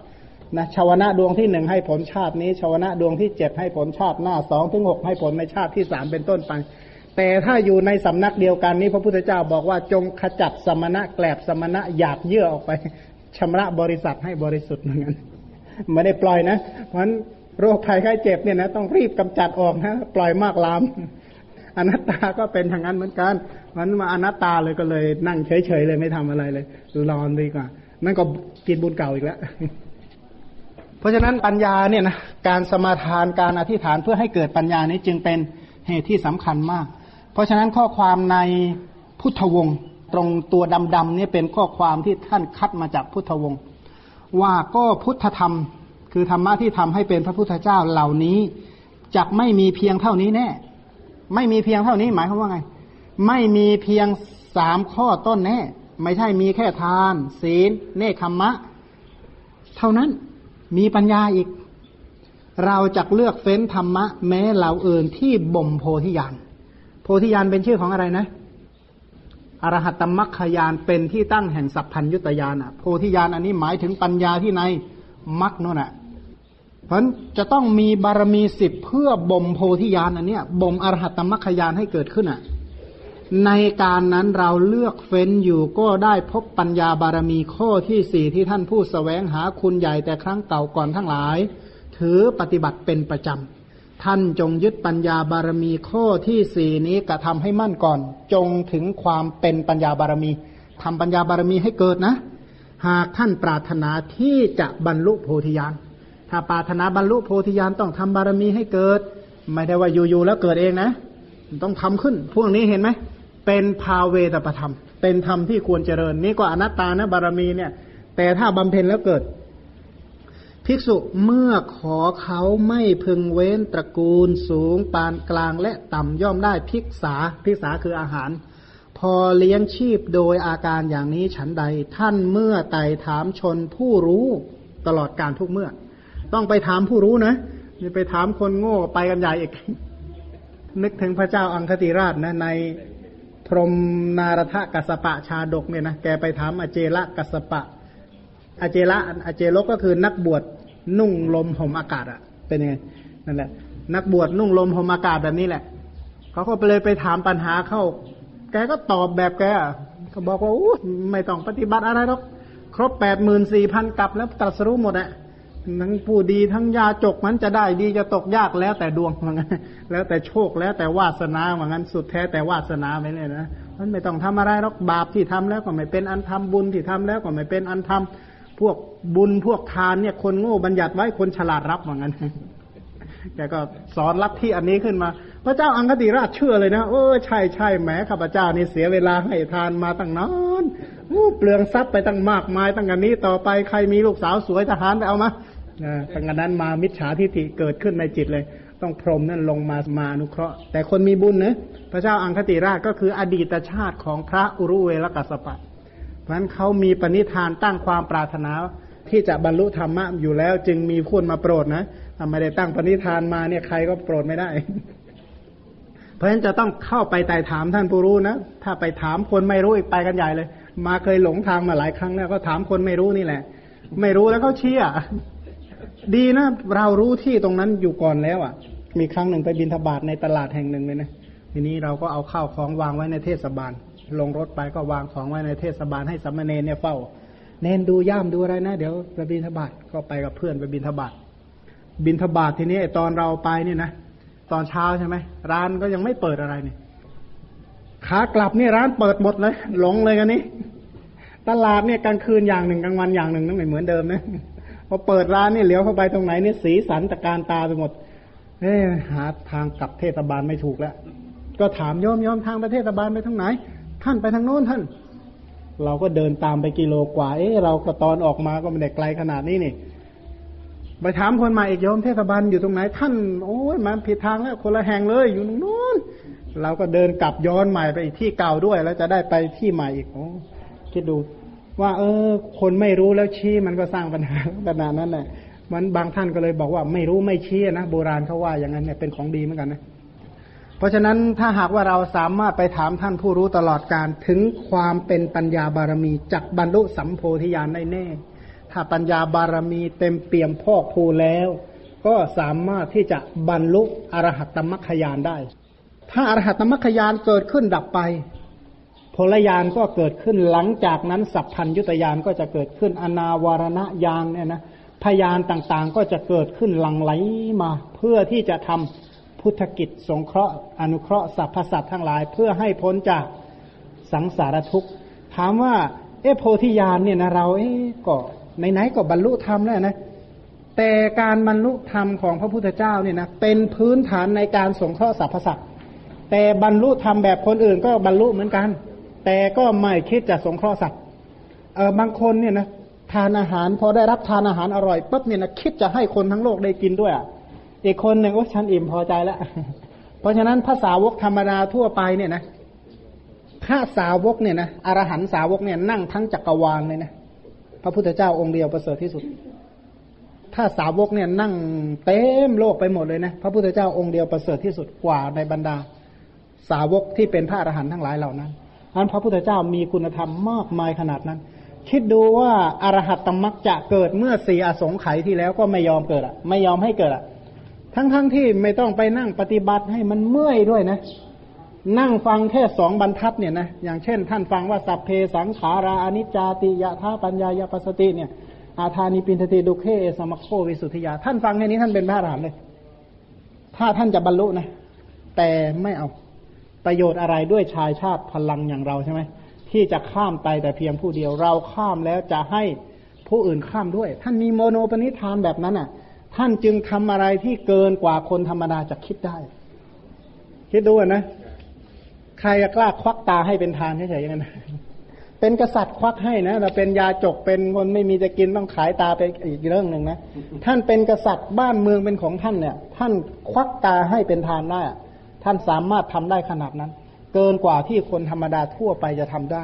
นะชาวนะดวงที่หนึ่งให้ผลชาตินี้ชาวนะดวงที่เจ็ดให้ผลชาติหน้าสองถึงหกให้ผลในชาติที่สามเป็นต้นไป แต่ถ้าอยู่ในสำนักเดียวกันนี้พระพุทธเจ้าบอกว่าจงขจัดสมณะแกลบสมณะอยากเยื่อออกไปชำระบริษัทให้บริสุทธิ์เหมือนกันไม่ได้ปล่อยนะ เพราะฉะนั้นโรคภัยไข้เจ็บเนี่ยนะต้องรีบกำจัดออกนะปล่อยมากลาม อนัตตาก็เป็นทางนั้นเหมือนกันมันมาอนัตตาเลยก็เลยนั่งเฉยๆเลยไม่ทำอะไรเลยรอนดีกว่า นั่นก็กินบุญเก่าอีกแล้ว เพราะฉะนั้นปัญญาเนี่ยนะการสมาทานการอธิษฐานเพื่อให้เกิดปัญญานี้จึงเป็นเหตุที่สำคัญมาก เพราะฉะนั้นข้อความในพุทธวงศ์ตรงตัวดำๆนี่เป็นข้อความที่ท่านคัดมาจากพุทธวงศ์ว่าก็พุทธธรรม คือธรรมะที่ทำให้เป็นพระพุทธเจ้าเหล่านี้จะไม่มีเพียงเท่านี้แน่ ไม่มีเพียงเท่านี้หมายความว่าไง ไม่มีเพียงสามข้อต้นแน่ ไม่ใช่มีแค่ทาน ศีล เนคขมมะ เท่านั้นมีปัญญาอีก เราจะเลือกเฟ้นธรรมะ แม้เหล่าอื่นที่บ่มโพธิญาณ โพธิญาณเป็นชื่อของอะไรนะอรหัตตมัคคยานเป็นที่ตั้งแห่งสัพพัญยุตยานอะโพธิญาณอันนี้หมายถึงปัญญาที่ในมัคโน่นอะเพราะจะต้องมีบารมีสิบเพื่อบ่มโพธิญาณอันเนี้ยบ่มอรหัตตมัคคยานให้เกิดขึ้นอะ ในการนั้นเราเลือกเฟ้นอยู่ก็ได้พบปัญญาบารมีข้อที่สี่ที่ท่านผู้สแสวงหาคุณใหญ่แต่ครั้งเก่าก่อนทั้งหลาย ถือปฏิบัติเป็นประจำ ท่านจงยึดปัญญาบารมีข้อที่สี่นี้กระทำให้มั่นก่อน จงถึงความเป็นปัญญาบารมีทำปัญญาบารมีให้เกิดนะ หากท่านปรารถนาที่จะบรรลุโพธิญาณถ้าปรารถนาบรรลุโพธิญาณต้องทำบารมีให้เกิด ไม่ได้ว่าอยู่ๆแล้วเกิดเองนะ ต้องทำขึ้น พวกนี้เห็นไหมเป็นภาเวตประธรรม เป็นธรรมที่ควรเจริญ นี่ก็อนัตตานะบารมีเนี่ย แต่ถ้าบำเพ็ญแล้วเกิด ภิกษุเมื่อขอเขาไม่พึงเว้นตระกูลสูงปานกลางและต่ำย่อมได้ภิกษาภิกษาคืออาหาร พอเลี้ยงชีพโดยอาการอย่างนี้ฉันใด ท่านเมื่อไต่ถามชนผู้รู้ตลอดการทุกเมื่อ ต้องไปถามผู้รู้นะไปถามคนโง่ไปกันใหญ่อีก นึกถึงพระเจ้าอังคติราชนะในพรมนารทกัสปะชาดกเนี่ยนะแกไปถามอเจละกัสปะ อเจละอเจโลก็คือนักบวชนุ่งลมห่มอากาศอะ เป็นยังไงนั่นแหละ นักบวชนุ่งลมห่มอากาศแบบนี้แหละเขาก็ไปเลยไปถามปัญหาเข้า แกก็ตอบแบบแกก็บอกว่าอู้ไม่ต้องปฏิบัติอะไรหรอกครบแปดหมื่นสี่พันกับแล้วตรัสรู้หมดอะทั้งผู้ดีทั้งยาจกมันจะได้ดีจะตกยากแล้วแต่ดวงเหมือนกันแล้วแต่โชคแล้วแต่วาสนาเหมือนกันสุดแท้แต่วาสนาไม่เลยนะมันไม่ต้องทำอะไรหรอกบาปที่ทำแล้วก็ไม่เป็นอันทำบุญที่ทำแล้วก็ไม่เป็นอันทำ พวกบุญพวกทานเนี่ยคนโง่บัญญัติไว้คนฉลาดรับเหมือนกันแกก็สอนลัทธิอันนี้ขึ้นมา พระเจ้าอังคติราชเชื่อเลยนะโอ้ใช่ใช่แหมข้าพเจ้านี่เสียเวลาให้ทานมาตั้งนานเปลืองทรัพย์ไปตั้งมากมายตั้งกันนี้ต่อไปใครมีลูกสาวสวยทหารไปเอามาตั้งกันนั้นมามิจฉาทิฏฐิเกิดขึ้นในจิตเลย ต้องพรมนั่นลงมามานุเคราะห์ แต่คนมีบุญเนะพระเจ้าอังคติราชก็คืออดีตชาติของพระอุรุเวลกัสปะ เพราะฉะนั้นเขามีปณิธานตั้งความปรารถนาที่จะบรรลุธรรมะอยู่แล้ว จึงมีคนมาโปรดนะถ้าไม่ได้ตั้งปณิธานมาเนี่ยใครก็โปรดไม่ได้ เพราะฉะนั้นจะต้องเข้าไปไต่ถามท่านผู้รู้นะ ถ้าไปถามคนไม่รู้อีกไปกันใหญ่เลย มาเคยหลงทางมาหลายครั้งแล้วก็ถามคนไม่รู้นี่แหละ ไม่รู้แล้วเขาเชี่ยดีนะเรารู้ที่ตรงนั้นอยู่ก่อนแล้วอะ มีครั้งหนึ่งไปบินทบาทในตลาดแห่งหนึ่งเลยนะทีนี้เราก็เอาข้าวของวางไว้ในเทศบาล ลงรถไปก็วางของไว้ในเทศบาลให้สัมมาเนเนี่ยเฝ้า เนนดูย่ามดูอะไรนะ เดี๋ยวไปบินทบาทก็ไปกับเพื่อนไปบินทบาทบินทบาททีนี้ตอนเราไปเนี่ยนะตอนเช้าใช่ไหมร้านก็ยังไม่เปิดอะไรเนี่ยขากลับนี่ร้านเปิดหมดเลยหลงเลยกันนี้ตลาดเนี่ยกลางคืนอย่างหนึ่งกลางวันอย่างหนึ่งนั่นไม่เหมือนเดิมนะพอเปิดร้านนี่เลี้ยวเข้าไปตรงไหนเนี่ยสีสันตะการตาไปหมดเอ้หาทางกลับเทศบาลไม่ถูกแล้ว ก็ถามโยมโยมทางประเทศบาลไปทางไหน ท่านไปทางโน้นท่าน เราก็เดินตามไปกิโลกว่า เอ๊ะเราก็ตอนออกมาก็ไม่ได้ไกลขนาดนี้นี่ไปถามคนมาอีกโยมเทศบาลอยู่ตรงไหนท่าน โอ้ยมันผิดทางแล้วคนละแห่งเลยอยู่ตรงโน้นเราก็เดินกลับย้อนใหม่ไปอีกที่เก่าด้วย แล้วจะได้ไปที่ใหม่อีกโอ้คิดดู ว่า เออ คนไม่รู้แล้วชี้มันก็สร้างปัญหาขนาดนั้นแหละมันบางท่านก็เลยบอกว่าไม่รู้ไม่ชี้นะโบราณเขาว่าอย่างนั้นเนี่ยเป็นของดีเหมือนกันนะ ราะฉะนั้นถ้าหากว่าเราสามารถไปถามท่านผู้รู้ตลอดการถึงความเป็นปัญญาบารมีจักบรรลุสัมโพธิญาณได้แน่ ถ้าปัญญาบารมีเต็มเปี่ยมพอกพูแล้ว ก็สามารถที่จะบรรลุอรหัตตมรรคยานได้ ถ้าอรหัตตมรรคยานเกิดขึ้นดับไปพลยานก็เกิดขึ้นหลังจากนั้นสัพพัญยุตยานก็จะเกิดขึ้นอนาวารณญาณเนี่ยนะพยานต่างๆก็จะเกิดขึ้นหลังไหลมา เพื่อที่จะทำ พุทธกิจสงเคราะห์อนุเคราะห์สรรพสัตว์ทั้งหลาย เพื่อให้พ้นจากสังสารทุกข์ ถามว่า เอโพธิญาณเนี่ยนะเราเอ๊ก็ไหนๆก็บรรลุธรรมแล้วนะแต่การบรรลุธรรมของพระพุทธเจ้าเนี่ยนะเป็นพื้นฐานในการสงเคราะห์สรรพสัตว์แต่บรรลุธรรมแบบคนอื่นก็บรรลุเหมือนกัน แต่ก็ไม่คิดจะสงเคราะห์สัตว์เออบางคนเนี่ยนะทานอาหารพอได้รับทานอาหารอร่อยปุ๊บเนี่ยนะคิดจะให้คนทั้งโลกได้กินด้วยอะ อีกคนหนึ่งโอ้ฉันอิ่มพอใจแล้ว เพราะฉะนั้นภาษาวกธรรมดาทั่วไปเนี่ยนะพระสาวกเนี่ยนะอรหันสาวกเนี่ยนั่งทั้งจักรวาลเลยนะพระพุทธเจ้าองค์เดียวประเสริฐที่สุด ถ้าสาวกเนี่ยนั่งเต็มโลกไปหมดเลยนะพระพุทธเจ้าองค์เดียวประเสริฐที่สุดกว่าในบรรดา สาวกที่เป็นพระอรหันต์ทั้งหลายเหล่านั้นอันพระพุทธเจ้ามีคุณธรรมมากมายขนาดนั้น คิดดูว่าอารหัตตมักจะเกิดเมื่อสี่อสงไขยที่แล้วก็ไม่ยอมเกิดอะ ไม่ยอมให้เกิดอะ ทั้งๆทที่ไม่ต้องไปนั่งปฏิบัติให้มันเมื่อยด้วยนะ นั่งฟังแค่สองบรรทัดเนี่ยนะอย่างเช่น ท่านฟังว่าสัพเพสังขาราอนิจจาติยะธาปัญญายาปสติเนี่ย อาธานิปินทติดุเคเอสมโควิสุทธิยา ท่านฟังแค่นี้ท่านเป็นพระอรหันต์เลย ถ้าท่านจะบรรลุนะ แต่ไม่เอาประโยชน์อะไรด้วยชายชาติพลังอย่างเราใช่ไหมที่จะข้ามไปแต่เพียงผู้เดียวเราข้ามแล้วจะให้ผู้อื่นข้ามด้วย ท่านมีโมโนปณิธานแบบนั้นอะ ท่านจึงทำอะไรที่เกินกว่าคนธรรมดาจะคิดได้ คิดดูนะ ใครจะกล้าควักตาให้เป็นทานเฉยๆอย่างนั้นเป็นกษัตริย์ควักให้นะแต่เป็นยาจกเป็นคนไม่มีจะกินต้องขายตาไปอีกเรื่องหนึ่งนะท่านเป็นกษัตริย์บ้านเมืองเป็นของท่านเนี่ย ท่านควักตาให้เป็นทานได้ท่านสามารถทำได้ขนาดนั้น เกินกว่าที่คนธรรมดาทั่วไปจะทำได้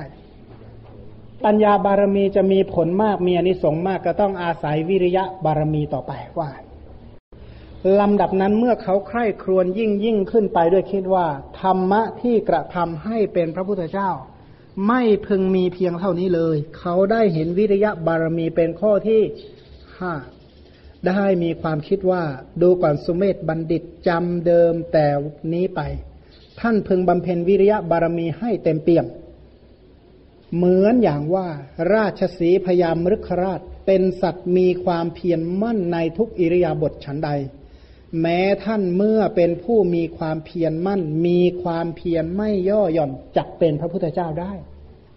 ปัญญาบารมีจะมีผลมากมีอนิสงส์มากก็ต้องอาศัยวิริยะบารมีต่อไปว่าลำดับนั้นเมื่อเขาใคร่ครวญยิ่งยิ่งขึ้นไปด้วยคิดว่า ธรรมะที่กระทำให้เป็นพระพุทธเจ้า ไม่พึงมีเพียงเท่านี้เลย เขาได้เห็นวิริยะบารมีเป็นข้อที่ห้าได้มีความคิดว่าดูก่อนสุเมธบัณฑิตจำเดิมแต่นี้ไป ท่านพึงบำเพ็ญวิริยะบารมีให้เต็มเปี่ยม เหมือนอย่างว่า ราชสีพยามฤคราช เป็นสัตว์มีความเพียรมั่นในทุกอิริยาบถฉันใด แม้ท่านเมื่อเป็นผู้มีความเพียรมั่น มีความเพียรไม่ย่อหย่อนจักเป็นพระพุทธเจ้าได้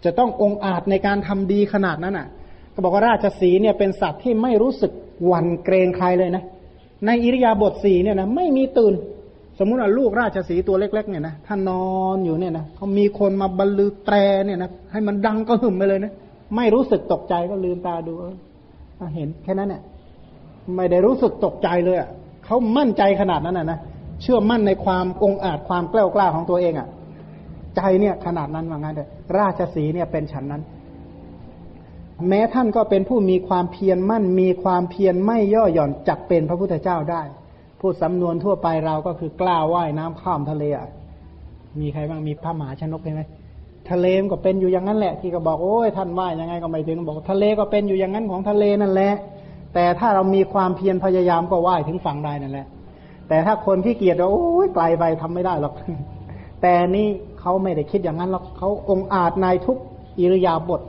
จะต้ององอาจในการทำดีขนาดนั้นอะ ก็บอกว่าราชสีเนี่ยเป็นสัตว์ที่ไม่รู้สึกหวั่นเกรงใครเลยนะ ในอิริยาบถสีเนี่ยนะไม่มีตื่น สมมุติว่าลูกราชสีตัวเล็ก ๆ เนี่ยนะท่านนอนอยู่เนี่ยนะเขามีคนมาบรรลือแตรเนี่ยนะให้มันดังก็หึ่มไปเลยนะไม่รู้สึกตกใจก็ลืมตาดูเห็นแค่นั้นเนี่ยไม่ได้รู้สึกตกใจเลยอะเขามั่นใจขนาดนั้นอะนะเชื่อมั่นในความองอาจความกล้ากล้าของตัวเองอะ ใจเนี่ยขนาดนั้นว่างั้นเลยราชสีเนี่ยเป็นฉันนั้น แม้ท่านก็เป็นผู้มีความเพียรมั่น มีความเพียรไม่ย่อหย่อนจักเป็นพระพุทธเจ้าได้ พูดสำนวนทั่วไปเราก็คือกล้าว่ายน้ำข้ามทะเลอะมีใครบ้างมีพระมหาชนกใช่ไหมทะเลมก็เป็นอยู่อย่างนั้นแหละ ที่ก็บอกโอ้ยท่านว่ายยังไงก็ไม่ถึงบอก ทะเลก็เป็นอยู่อย่างนั้นของทะเลนั่นแหละ แต่ถ้าเรามีความเพียรพยายามก็ว่ายถึงฝั่งได้นั่นแหละ แต่ถ้าคนที่เกียจว่าโอ้ยไกลไปทำไม่ได้หรอกแต่นี่เขาไม่ได้คิดอย่างนั้นหรอกเขาองอาจในทุกอิริยาบถ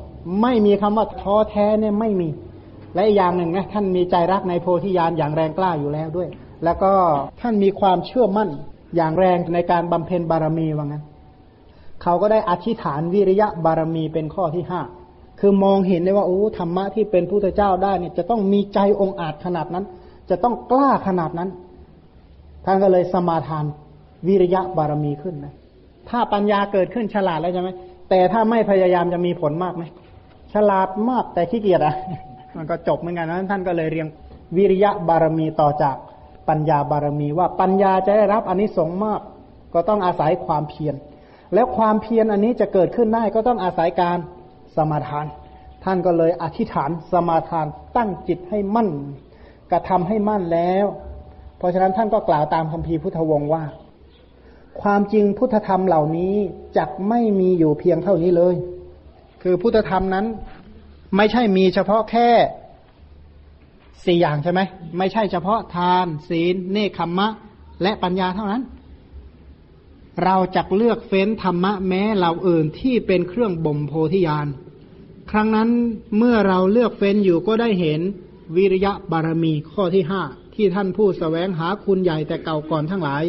ไม่มีคำว่าท้อแท้เนี่ยไม่มี และอย่างหนึ่งนะท่านมีใจรักในโพธิญาณอย่างแรงกล้าอยู่แล้วด้วย แล้วก็ท่านมีความเชื่อมั่นอย่างแรงในการบำเพ็ญบารมีว่างั้น เขาก็ได้อธิษฐานวิริยะบารมีเป็นข้อที่ห้าคือมองเห็นได้ว่าโอ้ธรรมะที่เป็นพุทธเจ้าได้เนี่ยจะต้องมีใจองอาจขนาดนั้น จะต้องกล้าขนาดนั้น ท่านก็เลยสมาทานวิริยะบารมีขึ้นนะถ้าปัญญาเกิดขึ้นฉลาดแล้วใช่ไหมแต่ถ้าไม่พยายามจะมีผลมากไหมฉลาดมากแต่ขี้เกียจอะ มันก็จบเหมือนกันนั้นท่านก็เลยเรียงวิริยะบารมีต่อจาก ปัญญาบารมีว่าปัญญาจะได้รับอันนิสงส์มาก ก็ต้องอาศัยความเพียรแล้วความเพียรอันนี้จะเกิดขึ้นได้ก็ต้องอาศัยการสมาทาน ท่านก็เลยอธิษฐานสมาทานตั้งจิตให้มั่น กระทำให้มั่นแล้ว เพราะฉะนั้นท่านก็กล่าวตามคัมภีร์พุทธวงศ์ว่า ความจริงพุทธธรรมเหล่านี้จักไม่มีอยู่เพียงเท่านี้เลย คือพุทธธรรมนั้น ไม่ใช่มีเฉพาะแค่ สี่อย่างใช่ไหมไม่ใช่เฉพาะทาน ศีล เนคขมมะ และปัญญาเท่านั้น เราจะเลือกเฟ้นธรรมะแม้เราอื่นที่เป็นเครื่องบ่มโพธิญาณครั้งนั้นเมื่อเราเลือกเฟ้นอยู่ก็ได้เห็นวิริยะบารมีข้อที่ห้าที่ท่านผู้สแสวงหาคุณใหญ่แต่เก่าก่อนทั้งหลาย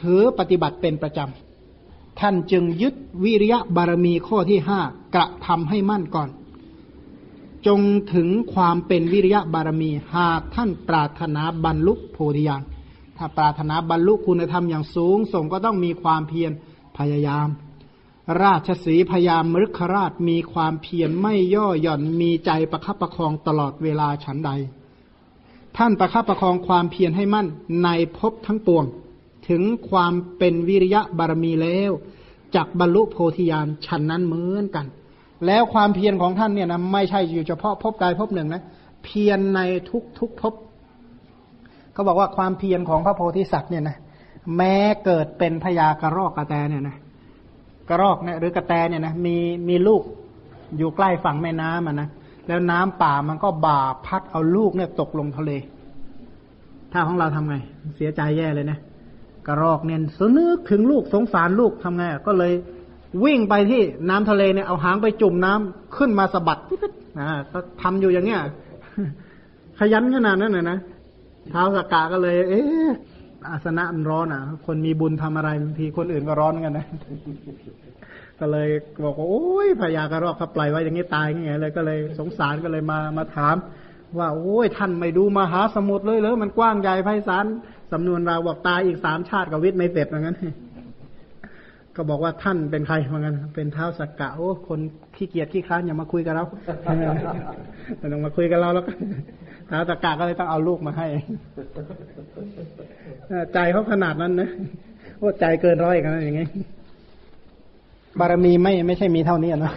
ถือปฏิบัติเป็นประจำท่านจึงยึดวิริยะบารมีข้อที่ห้ากระทำให้มั่นก่อน จงถึงความเป็นวิริยะบารมี หากท่านปรารถนาบรรลุโพธิญาณถ้าปรารถนาบรรลุคุณธรรมอย่างสูงส่งก็ต้องมีความเพียรพยายาม ราชสีพยามมฤคราชมีความเพียรไม่ย่อหย่อนมีใจประคับประคองตลอดเวลาฉันใด ท่านประคับประคองความเพียรให้มั่นในภพทั้งปวง ถึงความเป็นวิริยะบารมีแล้วจักบรรลุโพธิญาณฉันนั้นเหมือนกัน แล้วความเพียรของท่านเนี่ยนะไม่ใช่อยู่เฉพาะภพใดภพหนึ่งนะเพียรในทุกทุกภพเขาบอกว่าความเพียรของพระโพธิสัตว์เนี่ยนะแม้เกิดเป็นพญากระรอกกระแตเนี่ยนะกระรอกเนี่ยหรือกระแตเนี่ยนะมีมีลูกอยู่ใกล้ฝั่งแม่น้ำอะนะแล้วน้ำป่ามันก็บ่าพัดเอาลูกเนี่ยตกลงทะเล ถ้าของเราทำไง เสียใจแย่เลยนะกระรอกเนี่ยสนึกถึงลูกสงสารลูกทำไงก็เลย วิ่งไปที่น้ำทะเลเนี่ยเอาหางไปจุ่มน้ำขึ้นมาสะบัดอ่าก็ทำอยู่อย่างเงี้ย ขยันขนาดนั้นเลยนะเท้าสกกะก็เลย เอ๊ะอาสนะมันร้อนอะ คนมีบุญทำอะไรบางทีคนอื่นก็ร้อนกันนะ ก็เลยบอกว่าโอ้ยพญากระรอกเขาปล่อยไว้อย่างนี้ตายไงเลยก็เลยสงสารก็เลยมามาถาม ว่าโอ้ยท่านไม่ดูมหาสมุทรเลยเหรอมันกว้างใหญ่ไพศาลสำนวนเราบอกตายอีกสามชาติกับวิทย์ไม่เสร็จเหมือนกัน ก็บอกว่าท่านเป็นใครเหมือนกันเป็นเท้าสักกะโอ้คนขี้เกียจขี้ค้านอย่ามาคุยกับเราไม่ต้องมาคุยกับเราแล้วก็ท้าสักกะก็เลยต้องเอาลูกมาให้ใจเขาขนาดนั้นนะโอ้ใจเกินร้อยกันอย่างงี้บารมีไม่ไม่ใช่มีเท่านี้นะ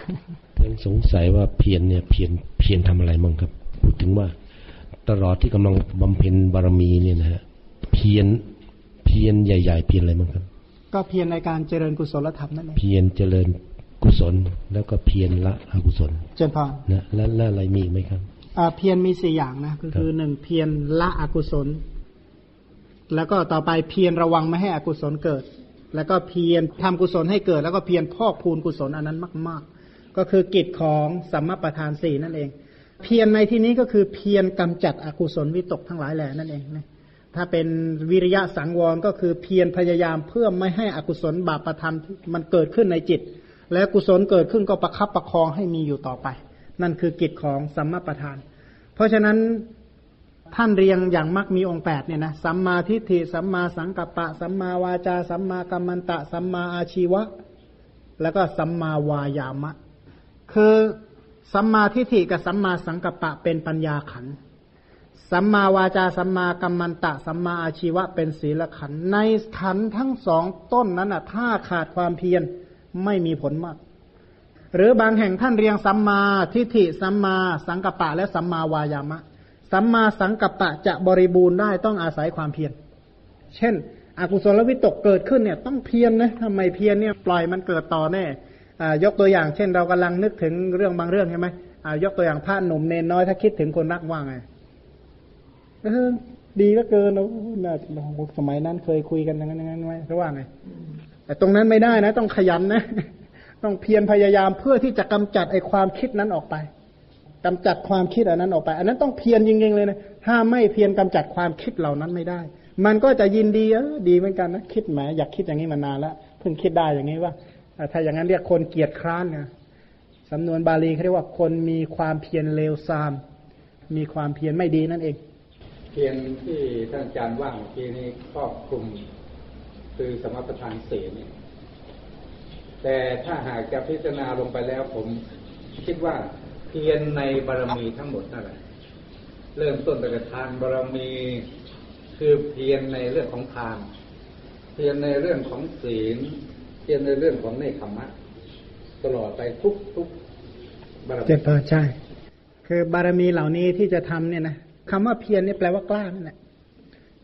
ยังสงสัยว่าเพียรเนี่ยเพียรเพียรทำอะไรมั่งครับพูดถึงว่า ตลอดที่กำลังบำเพ็ญบารมีเนี่ยนะฮะเพียรเพียรใหญ่ ๆ เพียรอะไรมั่งครับ ก็เพียรในการเจริญกุศลธรรมนั่นเองเพียรเจริญกุศลแล้วก็เพียรละอกุศล เจริญพรนะแล้วแล้วอะไรมีไหมครับเพียรมีสี่อย่างนะก็คือหนึ่งเพียรละอกุศล แล้วก็ต่อไปเพียรระวังไม่ให้อกุศลเกิด แล้วก็เพียรทำกุศลให้เกิด แล้วก็เพียรพอกพูนกุศลอันนั้นมาก ๆ ก็คือกิจของสัมมาประธานสี่นั่นเอง เพียรในที่นี้ก็คือเพียรกำจัดอกุศลวิตกทั้งหลายแหล่นั่นเองนะ ถ้าเป็นวิริยะสังวรก็คือเพียรพยายามเพื่อไม่ให้อกุศลบาปประทำมันเกิดขึ้นในจิต และกุศลเกิดขึ้นก็ประคับประคองให้มีอยู่ต่อไป นั่นคือกิจของสัมมาประธาน เพราะฉะนั้นท่านเรียงอย่างมักมีองค์แปดเนี่ยนะสัมมาทิฏฐิสัมมาสังกัปปะ สัมมาวาจา สัมมากัมมันตะ สัมมาอาชีวะ แล้วก็สัมมาวายามะ คือสัมมาทิฏฐิกับสัมมาสังกัปปะเป็นปัญญาขันธ สัมมาวาจาสัมมากัมมันตะ สัมมาอาชีวะเป็นศีลขันในขันทั้งสองต้นนั้นอะถ้าขาดความเพียรไม่มีผลมาก หรือบางแห่งท่านเรียงสัมมาทิฏฐิสัมมาสังกัปปะและสัมมาวายามะ สัมมาสังกัปปะจะบริบูรณ์ได้ต้องอาศัยความเพียรเช่น อกุศลวิตกเกิดขึ้นเนี่ยต้องเพียรนนะทำไมเพียรเนี่ยปล่อยมันเกิดต่อแน่ยกตัวอย่างเช่น เรากำลังนึกถึงเรื่องบางเรื่องใช่ไหมยกตัวอย่างพระหนุ่มเนนน้อยถ้าคิดถึงคนรักว่างไง ดีก็เกินนะน่าสมัยนั้นเคยคุยกันอย่างนั้นอย่างนั้นไหมเขาว่าไงแต่ตรงนั้นไม่ได้นะ ต้องขยันนะ ต้องเพียรพยายามเพื่อที่จะกำจัดไอ้ความคิดนั้นออกไปกำจัดความคิดอันนั้นออกไป อันนั้นต้องเพียรจริงๆเลยนะถ้าไม่เพียรกำจัดความคิดเหล่านั้นไม่ได้ มันก็จะยินดีเออดีเหมือนกันนะคิดแหมอยากคิดอย่างนี้มานานแล้วเพิ่งคิดได้อย่างนี้ว่าถ้าอย่างนั้นเรียกคนเกียจคร้านนะสำนวนบาลีเขาเรียกว่าคนมีความเพียรเลวทราม มีความเพียรไม่ดีนั่นเอง เพียรที่ท่านอาจารย์ว่างเมื่อนี้ครอบคลุมคือสมประทานเสนี่แต่ถ้าหากจะพิจารณาลงไปแล้วผมคิดว่าเพียรในบารมีทั้งหมดนั่นแหละเริ่มต้นแต่ทานบารมีคือเพียรในเรื่องของทาน เพียรในเรื่องของศีล เพียรในเรื่องของเนคขมะ ตลอดไปทุกทุกบารมีเจ็บใช่ คือบารมีเหล่านี้ที่จะทำเนี่ยนะ คำว่าเพียรนี่แปลว่ากล้านั่นแหละ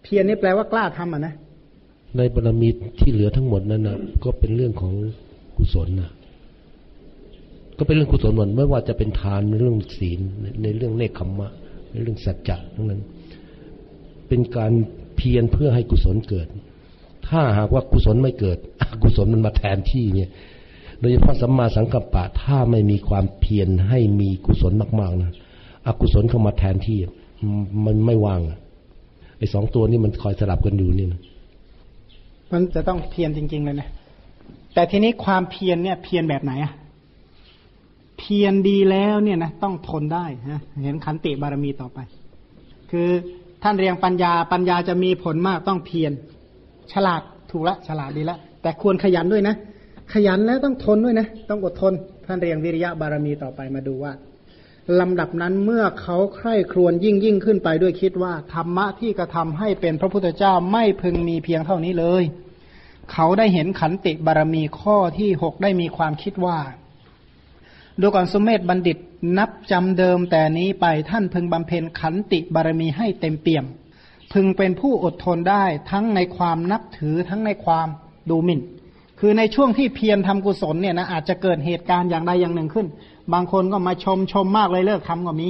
เพียรนี่แปลว่ากล้าทำอะนะในบารมีที่เหลือทั้งหมดนั้นนะก็เป็นเรื่องของกุศลนะก็เป็นเรื่องกุศลหมดไม่ว่าจะเป็นทานเรื่องศีลในเรื่องเนคขมมะในเรื่องสัจจะทั้งนั้น เป็นการเพียรเพื่อให้กุศลเกิด ถ้าหากว่ากุศลไม่เกิดอกุศลมันมาแทนที่เนี่ย โดยเฉพาะสัมมาสังกัปปะถ้าไม่มีความเพียรให้มีกุศลมากๆนะอกุศลเข้ามาแทนที่ มันไม่ว่างไอ้สองตัวนี้มันคอยสลับกันอยู่นี่นะมันจะต้องเพียรจริง ๆ เลยนะแต่ทีนี้ความเพียรเนี่ย เพียรแบบไหนอะเพียรดีแล้วเนี่ยนะต้องทนได้นะเห็นขันติบารมีต่อไป คือท่านเรียงปัญญาปัญญาจะมีผลมากต้องเพียรฉลาดถูกละ ฉลาดดีละ แต่ควรขยันด้วยนะ ขยันแล้วต้องทนด้วยนะ ต้องอดทน ท่านเรียงวิริยะบารมีต่อไปมาดูว่า ลำดับนั้นเมื่อเขาใคร่ครวญยิ่งยิ่งขึ้นไปด้วยคิดว่า ธรรมะที่กระทำให้เป็นพระพุทธเจ้าไม่พึงมีเพียงเท่านี้เลย เขาได้เห็นขันติบารมีข้อที่หกได้มีความคิดว่าดูก่อนสุมเมธบัณฑิตนับจำเดิมแต่นี้ไปท่านพึงบำเพ็ญขันติบารมีให้เต็มเปี่ยม พึงเป็นผู้อดทนได้ทั้งในความนับถือทั้งในความดูหมิ่น คือในช่วงที่เพียรทำกุศลเนี่ยนะอาจจะเกิดเหตุการณ์อย่างใดอย่างหนึ่งขึ้น บางคนก็มาชมชมมากเลยเลิกทำก็มี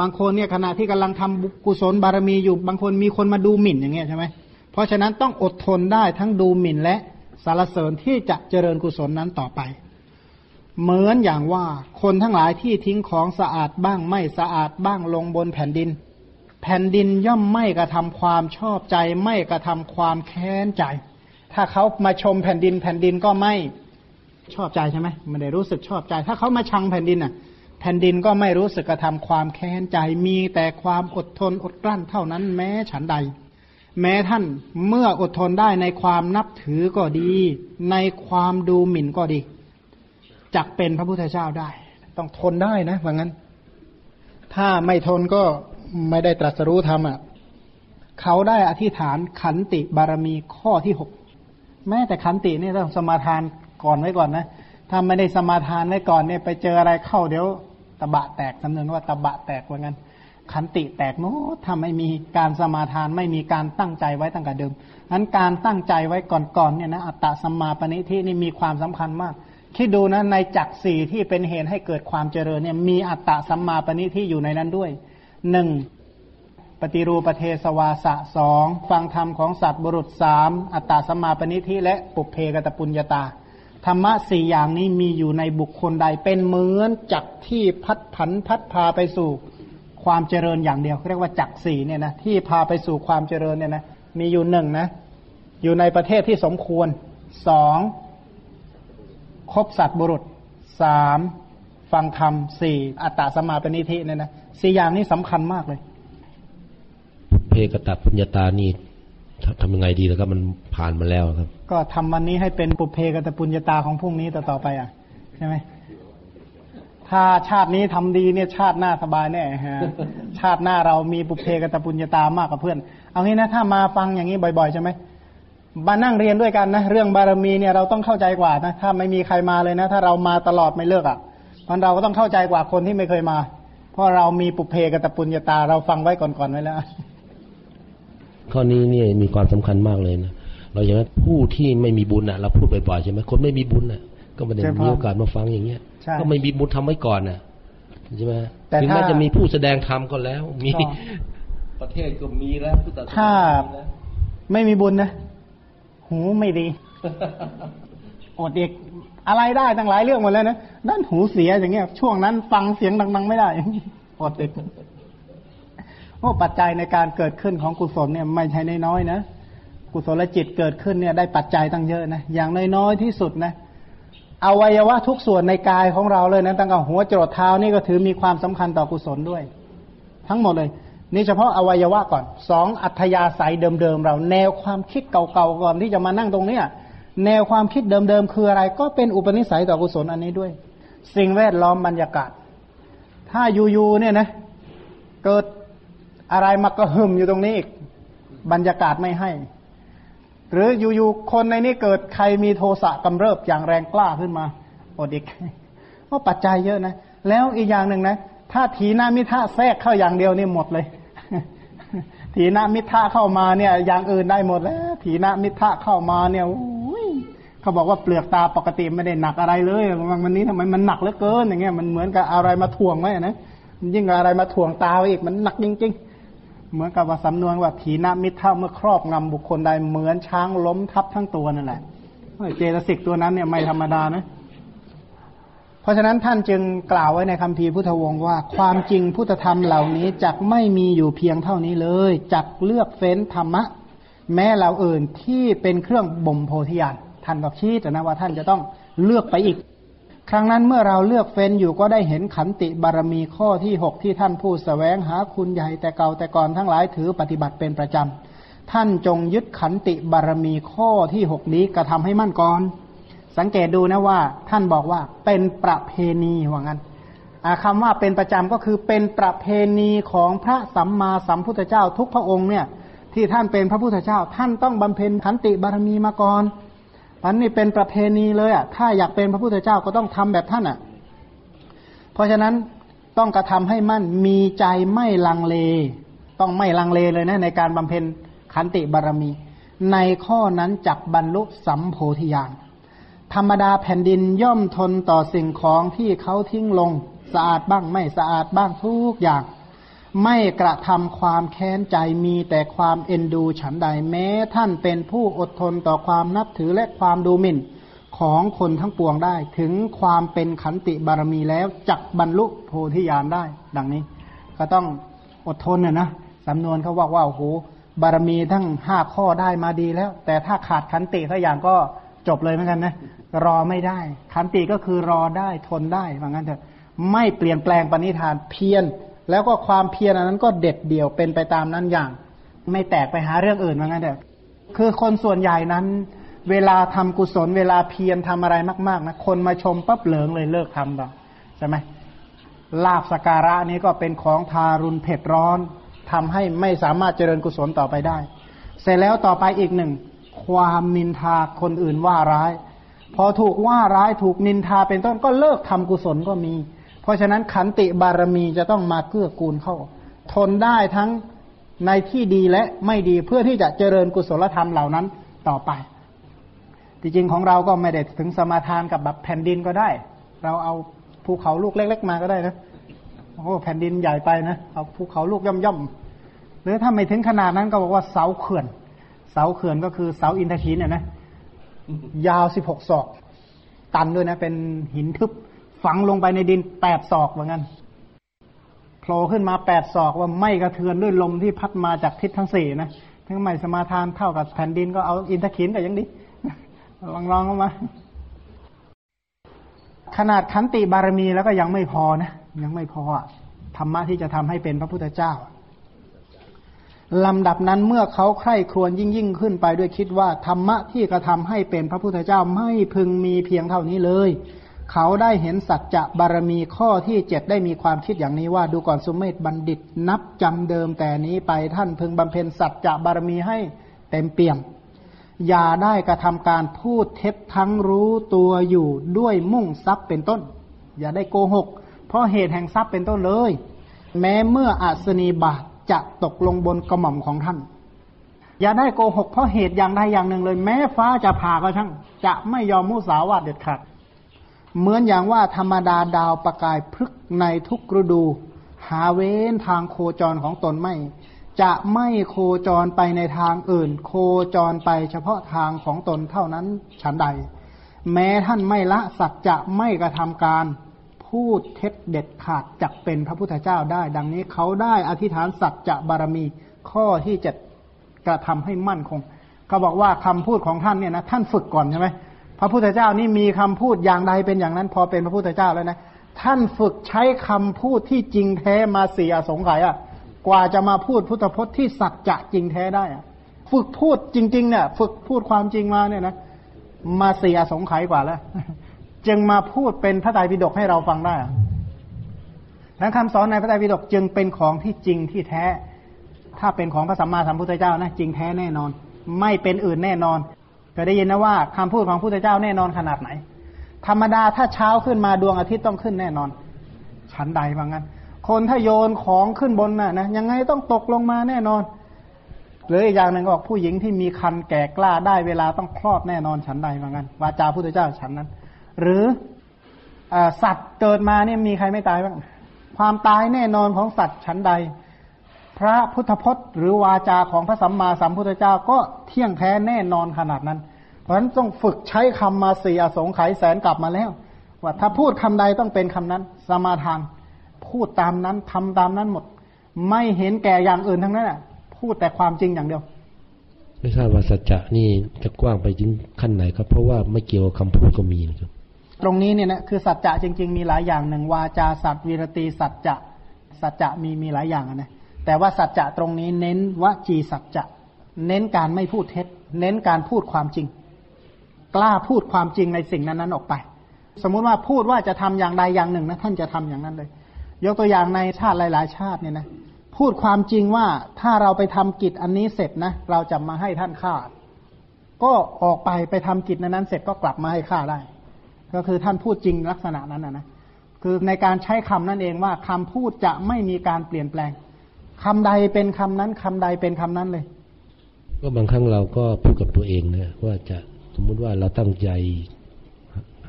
บางคนเนี่ยขณะที่กำลังทำกุศลบารมีอยู่ บางคนมีคนมาดูหมิ่นอย่างเงี้ยใช่ไหมเพราะฉะนั้นต้องอดทนได้ทั้งดูหมิ่นและสารเสริญที่จะเจริญกุศลนั้นต่อไป เหมือนอย่างว่าคนทั้งหลายที่ทิ้งของสะอาดบ้างไม่สะอาดบ้างลงบนแผ่นดิน แผ่นดินย่อมไม่กระทำความชอบใจ ไม่กระทำความแค้นใจ ถ้าเขามาชมแผ่นดินแผ่นดินก็ไม่ ชอบใจใช่ไหมไม่ได้รู้สึกชอบใจ ถ้าเขามาชังแผ่นดินอะ แผ่นดินก็ไม่รู้สึกกระทำความแค้นใจมีแต่ความอดทนอดกลั้นเท่านั้นแม้ฉันใด แม้ท่านเมื่ออดทนได้ในความนับถือก็ดี ในความดูหมิ่นก็ดีจักเป็นพระพุทธเจ้าได้ ต้องทนได้นะว่างั้น ถ้าไม่ทนก็ไม่ได้ตรัสรู้ธรรมอะเขาได้อธิษฐานขันติบารมีข้อที่หกแม้แต่ขันตินี่ต้องสมาทาน ก่อนไว้ก่อนนะถ้าไม่ได้สมาทานไว้ก่อนเนี่ยไปเจออะไรเข้าเดี๋ยวตะบะแตกสำเนินว่าตะบะแตกว่างั้นขันติแตกโน้ถ้าไม่มีการสมาทานไม่มีการตั้งใจไว้ตั้งแต่เดิมนั้นการตั้งใจไว้ก่อนๆเนี่ยนะอัตตะสัมมาปณิทินี่มีความสำคัญมาก คิดดูนะในจักสี่ที่เป็นเหตุให้เกิดความเจริญเนี่ยมีอัตตะสัมมาปณิที่อยู่ในนั้นด้วยหนึ่งปฏิรูปเทสวาสะสองฟังธรรมของสัตว์บุรุษสามอัตตาสัมมาปณิทิและปุเพกตปุญญาตา ธรรมะสี่อย่างนี้มีอยู่ในบุคคลใดเป็นเหมือนจักที่พัดผันพัดพาไปสู่ความเจริญอย่างเดียวเรียกว่าจักสี่เนี่ยนะที่พาไปสู่ความเจริญเนี่ยนะมีอยู่หนึ่งนะ อยู่ในประเทศที่สมควรสองคบสัตว์บุรุษสามฟังธรรมสี่อัตตาสมาเปณิธิเนี่ยนะสี่อย่างนี้สำคัญมากเลย เพกตปุญญาตานี่ทำยังไงดีแล้วก็มันผ่านมาแล้วครับ ก็ทำวันนี้ให้เป็นปุเพกตปุญญาตาของพรุ่งนี้ต่อต่อไปอะใช่ไหมถ้าชาตินี้ทำดีเนี่ยชาติหน้าสบายแน่ฮะชาติหน้าเรามีปุเพกตปุญญาตามากกว่าเพื่อน เอางี้นะถ้ามาฟังอย่างนี้บ่อยๆใช่ไหมมานั่งเรียนด้วยกันนะเรื่องบารมีเนี่ยเราต้องเข้าใจกว่านะถ้าไม่มีใครมาเลยนะ ถ้าเรามาตลอดไม่เลิกอะ่ะมันเราก็ต้องเข้าใจกว่าคนที่ไม่เคยมา เพราะเรามีปุเพกตปุญญาตาเราฟังไว้ก่อนๆไว้แล้วข้อนี้เนี่ยมีความสำคัญมากเลยนะ เราอย่างนั้นผู้ที่ไม่มีบุญอะเราพูดบ่อยๆใช่ไหมคนไม่มีบุญอะ ก็ไม่ได้มีโอกาสมาฟังอย่างเงี้ย ก็ไม่มีบุญทำไว้ก่อนน่ะใช่ไหมถึงแม้จะมีผู้แสดงธรรมก็แล้ว มีประเทศก็มีแล้วถ้าไม่มีบุญนะ หูไม่ดีอดเอกอะไรได้ตั้งหลายเรื่องหมดแล้วนะด้านหูเสียอย่างเงี้ย ช่วงนั้นฟังเสียงดัง ๆ ไม่ได้อดเอกโอ้ปัจจัยในการเกิดขึ้นของกุศลเนี่ยไม่ใช่น้อยๆนะ กุศลจิตเกิดขึ้นเนี่ยได้ปัจจัยตั้งเยอะนะอย่างน้อยๆที่สุดนะอวัยวะทุกส่วนในกายของเราเลยนะตั้งแต่หัวจรดเท้านี่ก็ถือมีความสำคัญต่อกุศลด้วย ทั้งหมดเลย นี่เฉพาะอวัยวะก่อนสองอัธยาศัยเดิมๆเรา แนวความคิดเก่าๆก่อนที่จะมานั่งตรงเนี้ยแนวความคิดเดิมๆคืออะไร ก็เป็นอุปนิสัยต่อกุศลอันนี้ด้วย สิ่งแวดล้อมบรรยากาศ ถ้าอยู่ๆเนี่ยนะ เกิดอะไรมากระหึ่มอยู่ตรงนี้อีกบรรยากาศไม่ให้ หรืออยู่ๆคนในนี้เกิดใครมีโทสะกำเริบอย่างแรงกล้าขึ้นมาอดอีกเพราปัจจัยเยอะนะ แล้วอีกอย่างหนึ่งนะ ถ้าทีนามิทะแทรกเข้าอย่างเดียวนี่หมดเลย ถีนามิทะเข้ามาเนี่ย อย่างอื่นได้หมดแล้ว ถีนามิทะเข้ามาเนี่ยเขาบอกว่าเปลือกตาปกติไม่ได้หนักอะไรเลยวันนี้ทำไมมันหนักเหลือเกินอย่างเงี้ยมันเหมือนกับอะไรมาถ่วงไว้นะยิ่งอะไรมาถ่วงตาอีกมันหนักจริงๆ เหมือนกับว่าสำนวนว่าถีนมิเท่าเมื่อครอบงำบุคคลใดเหมือนช้างล้มทับทั้งตัวนั่นแหละเจตสิกตัวนั้นเนี่ยไม่ธรรมดานะ เพราะฉะนั้นท่านจึงกล่าวไว้ในคำพีพุทธวงศ์ว่า ความจริงพุทธธรรมเหล่านี้จักไม่มีอยู่เพียงเท่านี้เลยจักเลือกเฟ้นธรรมะ แม้เราอื่นที่เป็นเครื่องบ่มโพธิญาณท่านก็ชี้นะว่าท่านจะต้องเลือกไปอีก ครั้งนั้นเมื่อเราเลือกเฟ้นอยู่ก็ได้เห็นขันติบารมีข้อที่หกที่ท่านผู้สแสวงหาคุณใหญ่แต่เก่าแต่ก่อนทั้งหลายถือปฏิบัติเป็นประจำ ท่านจงยึดขันติบารมีข้อที่หกนี้กระทำให้มั่นก่อน สังเกตดูนะว่า ท่านบอกว่าเป็นประเพณีว่างั้นคำว่าเป็นประจำก็คือเป็นประเพณีของพระสัมมาสัมพุทธเจ้าทุกพระองค์เนี่ยที่ท่านเป็นพระพุทธเจ้า ท่านต้องบำเพ็ญขันติบารมีมาก่อน อันนี้เป็นประเพณีเลยอะถ้าอยากเป็นพระพุทธเจ้าก็ต้องทำแบบท่านอะ เพราะฉะนั้นต้องกระทำให้มั่นมีใจไม่ลังเล ต้องไม่ลังเลเลยนะในการบำเพ็ญขันติบารมี ในข้อนั้นจักบรรลุสัมโพธิญาณธรรมดาแผ่นดินย่อมทนต่อสิ่งของที่เขาทิ้งลง สะอาดบ้างไม่สะอาดบ้างทุกอย่าง ไม่กระทำความแค้นใจมีแต่ความเอ็นดูฉันใดแม้ ท่านเป็นผู้อดทนต่อความนับถือและความดูหมิ่นของคนทั้งปวงได้ ถึงความเป็นขันติบารมีแล้วจักบรรลุโพธิญาณได้ ดังนี้ ก็ต้องอดทนน่ะนะสำนวนเขาว่าว่าโอ้โหบารมีทั้งห้าข้อได้มาดีแล้ว แต่ถ้าขาดขันติสักอย่างก็จบเลยเหมือนกันนะรอไม่ได้ ขันติก็คือรอได้ทนได้เหมือนกันเถอะไม่เปลี่ยนแปลงปณิธานเพียร แล้วก็ความเพียรอันนั้นก็เด็ดเดี่ยวเป็นไปตามนั้นอย่าง ไม่แตกไปหาเรื่องอื่นว่างั้นเถอะคือคนส่วนใหญ่นั้น เวลาทำกุศล เวลาเพียรทำอะไรมากๆนะคนมาชมปั๊บเหลืองเลยเลิกทำแบบใช่ไหมลาบสการะนี้ก็เป็นของทารุณเผ็ดร้อนทำให้ไม่สามารถเจริญกุศลต่อไปได้ เสร็จแล้วต่อไปอีกหนึ่ง ความนินทาคนอื่นว่าร้าย พอถูกว่าร้ายถูกนินทาเป็นต้นก็เลิกทำกุศลก็มี ราะฉะนั้นขันติบารมีจะต้องมาเกื้อกูลเข้า ทนได้ทั้งในที่ดีและไม่ดีเพื่อที่จะเจริญกุศลธรรมเหล่านั้นต่อไป จริงๆของเราก็ไม่ได้ถึงสมาทานกับแบบแผ่นดินก็ได้ เราเอาภูเขาลูกเล็ก ๆ มาก็ได้นะโอ้แผ่นดินใหญ่ไปนะเอาภูเขาลูกย่อมๆหรือถ้าไม่ถึงขนาดนั้นก็บอกว่าเสาเขื่อน เสาเขื่อนก็คือเสาอินทขีนเนี่ยนะยาวสิบหกศอก ตันด้วยนะ เป็นหินทึบ ฝังลงไปในดินแปดศอกเหมือนกันโผล่ขึ้นมาแปดศอกว่าไม่กระเทือนด้วยลมที่พัดมาจากทิศทั้งสี่นะทั้งไม่สมาทานเท่ากับแผ่นดินก็เอาอินทขินแต่ยังดีลองลองเข้ามา ขนาดขันติบารมีแล้วก็ยังไม่พอนะยังไม่พอธรรมะที่จะทำให้เป็นพระพุทธเจ้าลำดับนั้นเมื่อเขาใคร่ครวญยิ่งยิ่งขึ้นไปด้วยคิดว่าธรรมะที่กระทำให้เป็นพระพุทธเจ้าไม่พึงมีเพียงเท่านี้เลย เขาได้เห็นสัจจะบารมีข้อที่เจ็ดได้มีความคิดอย่างนี้ว่า ดูก่อนสุมเมธบัณฑิต นับจำเดิมแต่นี้ไปท่านพึงบำเพ็ญสัจจะบารมีให้เต็มเปี่ยม อย่าได้กระทำการพูดเท็จทั้งรู้ตัวอยู่ด้วยมุ่งทรัพย์เป็นต้น อย่าได้โกหก เพราะเหตุแห่งทรัพย์เป็นต้นเลย แม้เมื่ออาสนีบาจะตกลงบนกระหม่อมของท่าน อย่าได้โกหกเพราะเหตุอย่างใดอย่างหนึ่งเลย แม้ฟ้าจะผ่าก็ช่าง จะไม่ยอมมุสาวาทเด็ดขาด เหมือนอย่างว่าธรรมดาดาวประกายพฤกในทุกฤดู หาเว้นทางโคจรของตนไม่ จะไม่โคจรไปในทางอื่น โคจรไปเฉพาะทางของตนเท่านั้นฉันใด แม้ท่านไม่ละสัจจะไม่กระทำการพูดเท็จเด็ดขาดจักเป็นพระพุทธเจ้าได้ ดังนี้เขาได้อธิษฐานสัจจะบารมีข้อที่จะกระทำให้มั่นคงเขาบอกว่าคำพูดของท่านเนี่ยนะท่านฝึกก่อนใช่ไหม พระพุทธเจ้านี่มีคำพูดอย่างใดเป็นอย่างนั้น พอเป็นพระพุทธเจ้าแล้วนะ ท่านฝึกใช้คำพูดที่จริงแท้มาเสียสงไขยอะ กว่าจะมาพูดพุทธพจน์ที่สัจจะจริงแท้ได้อะ ฝึกพูดจริง ๆ เนี่ย ฝึกพูดความจริงมาเนี่ยนะ มาเสียสงไขยกว่าแล้ว จึงมาพูดเป็นพระไตรปิฎกให้เราฟังได้แล้วคำสอนในพระไตรปิฎกจึงเป็นของที่จริงที่แท้ ถ้าเป็นของพระสัมมาสัมพุทธเจ้านะจริงแท้แน่นอน ไม่เป็นอื่นแน่นอน ยได้ยินนะว่าคำพูดของพระพุทธเจ้าแน่นอนขนาดไหน ธรรมดาถ้าเช้าขึ้นมาดวงอาทิตย์ต้องขึ้นแน่นอน ชั้นใดบางั้น คนถ้าโยนของขึ้นบนน่ะนะยังไงต้องตกลงมาแน่นอนหรืออีกอย่างหนึ่งก็บอกผู้หญิงที่มีคันแก่กล้าได้เวลาต้องคลอดแน่นอนชั้นใดบางงั้นวาจาพุทธเจ้าชั้นนั้น หรืออสัตว์เกิดมาเนี่ยมีใครไม่ตายบ้างความตายแน่นอนของสัตว์ชั้นใด พระพุทธพจน์ หรือวาจาของพระสัมมาสัมพุทธเจ้าก็เที่ยงแท้แน่นอนขนาดนั้น ราะฉะนั้นต้องฝึกใช้คำมาสี่อสงไขยแสนกลับมาแล้ว ว่าถ้าพูดคำใดต้องเป็นคำนั้น สมาทาน พูดตามนั้นทำตามนั้นหมด ไม่เห็นแก่อย่างอื่นทั้งนั้นอะ พูดแต่ความจริงอย่างเดียว ไม่ทราบว่าสัจจะนี่จะกว้างไปถึงขั้นไหนครับ เพราะว่าไม่เกี่ยวกับคำพูดก็มีนะครับ ตรงนี้เนี่ยนะคือสัจจะจริง ๆ มีหลายอย่างหนึ่งวาจาสัตวีรตีสัจจะสัจจะมีมีหลายอย่างนะแต่ว่าสัจจะตรงนี้เน้นวจีสัจจะ เน้นการไม่พูดเท็จ เน้นการพูดความจริง กล้าพูดความจริงในสิ่งนั้นๆออกไป สมมุติว่าพูดว่าจะทำอย่างใดอย่างหนึ่งนะท่านจะทำอย่างนั้นเลย ยกตัวอย่างในชาติหลาย ๆ ชาติเนี่ยนะพูดความจริงว่าถ้าเราไปทำกิจอันนี้เสร็จนะเราจะมาให้ท่านฆ่าก็ออกไปไปทำกิจนั้นเสร็จก็กลับมาให้ฆ่าได้ ก็คือท่านพูดจริงลักษณะนั้นนะนะคือในการใช้คำนั่นเองว่าคำพูดจะไม่มีการเปลี่ยนแปลงคำใดเป็นคำนั้นคำใดเป็นคำนั้นเลย ก็บางครั้งเราก็พูดกับตัวเองนะว่าจะ มมุติว่าเราตั้งใจ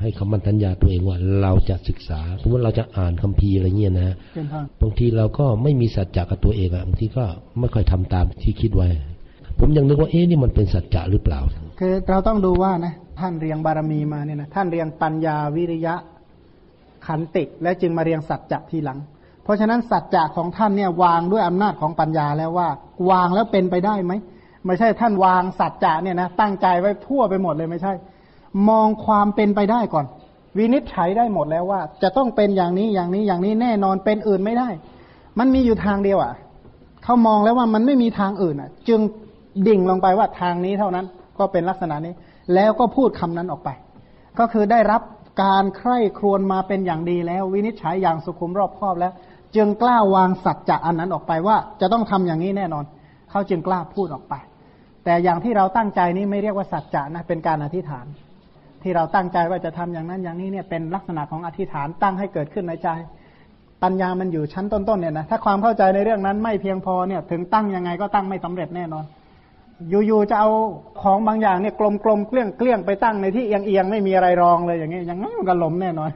ให้คำมั่นสัญญาตัวเองว่าเราจะศึกษา สมมติเราจะอ่านคัมภีร์อะไรเงี้ยนะบางทีเราก็ไม่มีสัจจะกับตัวเองอะบางทีก็ไม่ค่อยทำตามที่คิดไว้ ผมยังนึกว่าเอ๊ะนี่มันเป็นสัจจะหรือเปล่า คือเราต้องดูว่านะท่านเรียงบารมีมาเนี่ยนะท่านเรียงปัญญาวิริยะขันติและจึงมาเรียงสัจจะทีหลัง เพราะฉะนั้นสัจจะของท่านเนี่ยวางด้วยอำนาจของปัญญาแล้วว่า วางแล้วเป็นไปได้ไหม ไม่ใช่ท่านวางสัจจะเนี่ยนะตั้งใจไว้ทั่วไปหมดเลยไม่ใช่ มองความเป็นไปได้ก่อน วินิจฉัยได้หมดแล้วว่า จะต้องเป็นอย่างนี้อย่างนี้อย่างนี้แน่นอนเป็นอื่นไม่ได้ มันมีอยู่ทางเดียวอะเขามองแล้วว่ามันไม่มีทางอื่นอะ จึงดิ่งลงไปว่าทางนี้เท่านั้น ก็เป็นลักษณะนี้ แล้วก็พูดคำนั้นออกไป ก็คือได้รับการใคร่ครวญมาเป็นอย่างดีแล้ว วินิจฉัยอย่างสุขุมรอบคอบแล้ว จึงกล้าวางสัจจะอันนั้นออกไปว่า จะต้องทำอย่างนี้แน่นอน เขาจึงกล้าพูดออกไป แต่อย่างที่เราตั้งใจนี้ไม่เรียกว่าสัจจะนะเป็นการอธิษฐาน ที่เราตั้งใจว่าจะทำอย่างนั้นอย่างนี้เนี่ยเป็นลักษณะของอธิษฐานตั้งให้เกิดขึ้นในใจ ปัญญามันอยู่ชั้นต้นๆเนี่ยนะถ้าความเข้าใจในเรื่องนั้นไม่เพียงพอเนี่ยถึงตั้งยังไงก็ตั้งไม่สำเร็จแน่นอน อยู่ๆจะเอาของบางอย่างเนี่ยกลมๆเกลี้ยงเกลี้ยงไปตั้งในที่เอียงๆไม่มีอะไรรองเลยอย่างเงี้ยอย่างงั้นมันก็ล้มแน่นอน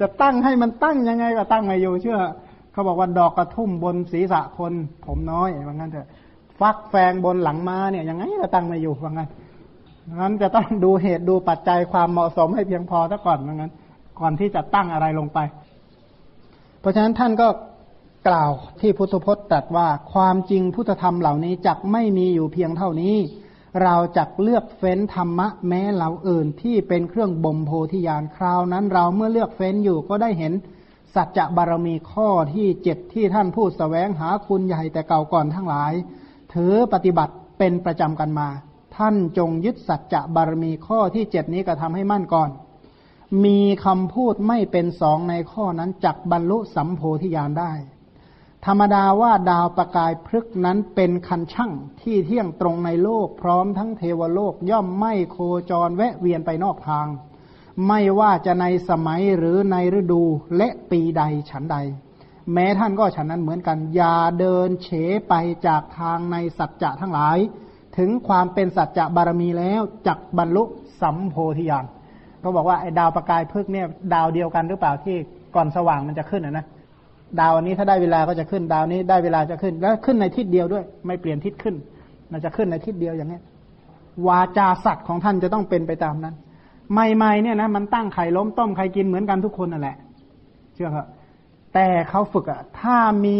จะตั้งให้มันตั้งยังไงก็ตั้งไม่อยู่เชื่อ เขาบอกว่าดอกกระทุ่มบนศีรษะคนผมน้อยว่างั้นเถอะ ฟักแฟงบนหลังม้าเนี่ยยังไงก็ตั้งไม่อยู่ว่างั้นนั้นจะต้องดูเหตุดูปัจจัยความเหมาะสมให้เพียงพอซะก่อนว่างั้น ก่อนที่จะตั้งอะไรลงไป เพราะฉะนั้นท่านก็กล่าวที่พุทธพจน์ตรัสว่าความจริงพุทธธรรมเหล่านี้จักไม่มีอยู่เพียงเท่านี้ เราจักเลือกเฟ้นธรรมะแม้เหล่าอื่นที่เป็นเครื่องบ่มโพธิญาณคราวนั้น เราเมื่อเลือกเฟ้นอยู่ก็ได้เห็นสัจจะบารมีข้อที่เจ็ดที่ท่านพูดสแสวงหาคุณใหญ่แต่เก่าก่อนทั้งหลาย ถือปฏิบัติเป็นประจำกันมา ท่านจงยึดสัจจะบารมีข้อที่เจ็ดนี้กระทำให้มั่นก่อน มีคำพูดไม่เป็นสองในข้อนั้นจักบรรลุสัมโพธิญาณได้ ธรรมดาว่าดาวประกายพฤกนั้นเป็นคันช่างที่เที่ยงตรงในโลกพร้อมทั้งเทวโลกย่อมไม่โคจรแวะเวียนไปนอกทาง ไม่ว่าจะในสมัยหรือในฤดูและปีใดฉันใด แม้ท่านก็ฉันนั้นเหมือนกัน อย่าเดินเฉไปจากทางในสัจจะทั้งหลาย ถึงความเป็นสัจจะบารมีแล้วจักบรรลุสัมโพธิญาณเขาบอกว่าไอ้ดาวประกายพึกเนี่ยดาวเดียวกันหรือเปล่าที่ก่อนสว่างมันจะขึ้นนะดาวอันนี้ถ้าได้เวลาก็จะขึ้นดาวนี้ได้เวลาจะขึ้น แล้วขึ้นในทิศเดียวด้วย ไม่เปลี่ยนทิศขึ้น มันจะขึ้นในทิศเดียวอย่างนี้วาจาสัตว์ของท่านจะต้องเป็นไปตามนั้น ใหม่ๆเนี่ยนะมันตั้งไข่ล้มต้มไข่กินเหมือนกันทุกคนนั่นแหละ เชื่อครับ แต่เขาฝึกอะถ้ามี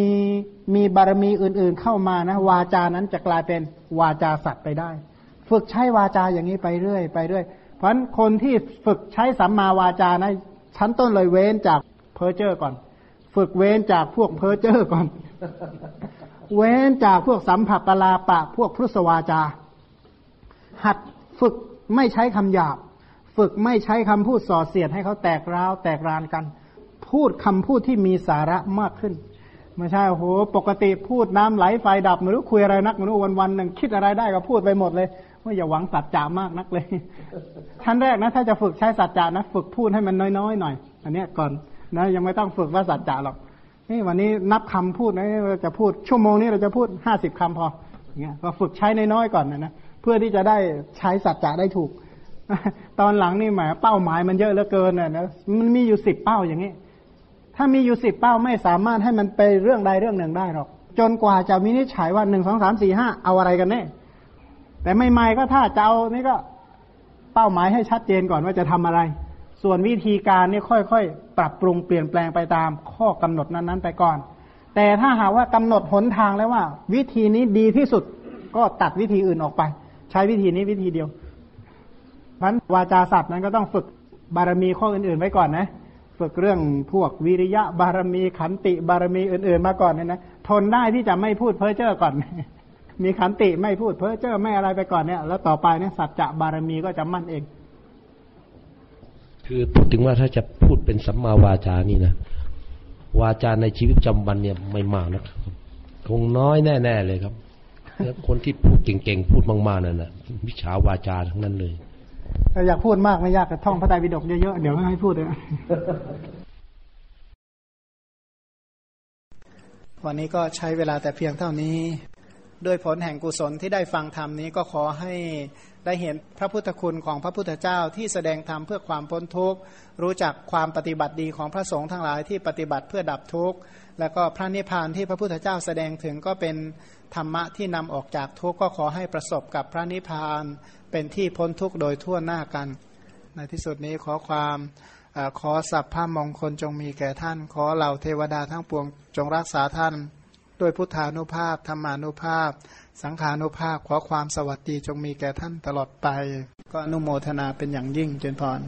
มีบารมีอื่น ๆ เข้ามานะ วาจานั้นจะกลายเป็นวาจาสัตว์ไปได้ ฝึกใช้วาจาอย่างนี้ไปเรื่อย ไปเรื่อย เพราะฉะนั้นคนที่ฝึกใช้สัมมาวาจานะชั้นต้นเลยเว้นจากเพอเจอร์ก่อน ฝึกเว้นจากพวกเพอเจอร์ก่อน เว้นจากพวกสัมผัสปลาปะ พวกพุทธวาจา หัดฝึกไม่ใช้คำหยาบ ฝึกไม่ใช้คำพูดส่อเสียดให้เขาแตกร้าวแตกรานกัน พูดคำพูดที่มีสาระมากขึ้น ไม่ใช่โอ้โหปกติพูดน้ำไหลไฟดับไม่รู้คุยอะไรนักไม่รู้วันวันหนึ่งคิดอะไรได้ก็พูดไปหมดเลยว่าอย่าหวังสัจจะมากนักเลยชั้นแรกนะ ถ้าจะฝึกใช้สัจจะนะฝึกพูดให้มันน้อยๆหน่อย อันนี้ก่อนนะยังไม่ต้องฝึกว่าสัจจะหรอกนี่วันนี้นับคำพูดนะเราจะพูดชั่วโมงนี้เราจะพูดห้าสิบคำพอเงี้ยก็ฝึกใช้น้อยๆก่อนนะนะเพื่อที่จะได้ใช้สัจจะได้ถูก ตอนหลังนี่หมายเป้าหมายมันเยอะเหลือเกินนะมันมีอยู่สิบเป้าอย่างนี้ ถ้ามีอยู่สิบเป้าไม่สามารถให้มันไปเรื่องใดเรื่องหนึ่งได้หรอก จนกว่าจะวินิจฉัยว่าหนึ่งสองสามสี่ห้าเอาอะไรกันแน่แต่ไม่ไม่ก็ถ้าจะเอานี่ก็เป้าหมายให้ชัดเจนก่อนว่าจะทำอะไร ส่วนวิธีการนี่ค่อยๆ ปรับปรุงเปลี่ยนแปลงไปตามข้อกำหนดนั้นๆ ไปก่อน แต่ถ้าหากว่ากำหนดหนทางแล้วว่า วิธีนี้ดีที่สุดก็ตัดวิธีอื่นออกไป ใช้วิธีนี้วิธีเดียวเพราะวาจาศัพท์นั้นก็ต้องฝึกบารมีข้ออื่นๆไว้ก่อนนะ ฝึกเรื่องพวกวิริยะบารมีขันติบารมีอื่น ๆ มาก่อนเนี่ยนะทนได้ที่จะไม่พูดเพ้อเจ้อก่อน มีขันติไม่พูดเพ้อเจ้อไม่อะไรไปก่อนเนี่ยแล้วต่อไปเนี่ยสัจจะบารมีก็จะมั่นเอง คือพูดถึงว่าถ้าจะพูดเป็นสัมมาวาจานี่นะวาจาในชีวิตประจำวันเนี่ยไม่มากนะคงน้อยแน่ ๆ เลยครับแล้วคนที่พูดเก่งๆพูดมากๆนั่นนะวิชาวาจาทั้งนั้นเลย อยากพูดมากไม่ยากแต่ท่องพระไตรปิฎกเยอะๆ เดี๋ยวไม่ให้พูดเลยวันนี้ก็ใช้เวลาแต่เพียงเท่านี้ ด้วยผลแห่งกุศลที่ได้ฟังธรรมนี้ก็ขอให้ได้เห็นพระพุทธคุณของพระพุทธเจ้าที่แสดงธรรมเพื่อความพ้นทุกข์ รู้จักความปฏิบัติดีของพระสงฆ์ทั้งหลายที่ปฏิบัติเพื่อดับทุกข์ แล้วก็พระนิพพานที่พระพุทธเจ้าแสดงถึงก็เป็นธรรมะที่นำออกจากทุกข์ก็ขอให้ประสบกับพระนิพพาน เป็นที่พ้นทุกข์โดยทั่วหน้ากัน ในที่สุดนี้ขอความขอสัพพามงคลจงมีแก่ท่าน ขอเหล่าเทวดาทั้งปวงจงรักษาท่าน ด้วยพุทธานุภาพธรรมานุภาพ สังขานุภาพขอความสวัสดีจงมีแก่ท่านตลอดไป ก็อนุโมทนาเป็นอย่างยิ่งเจนพร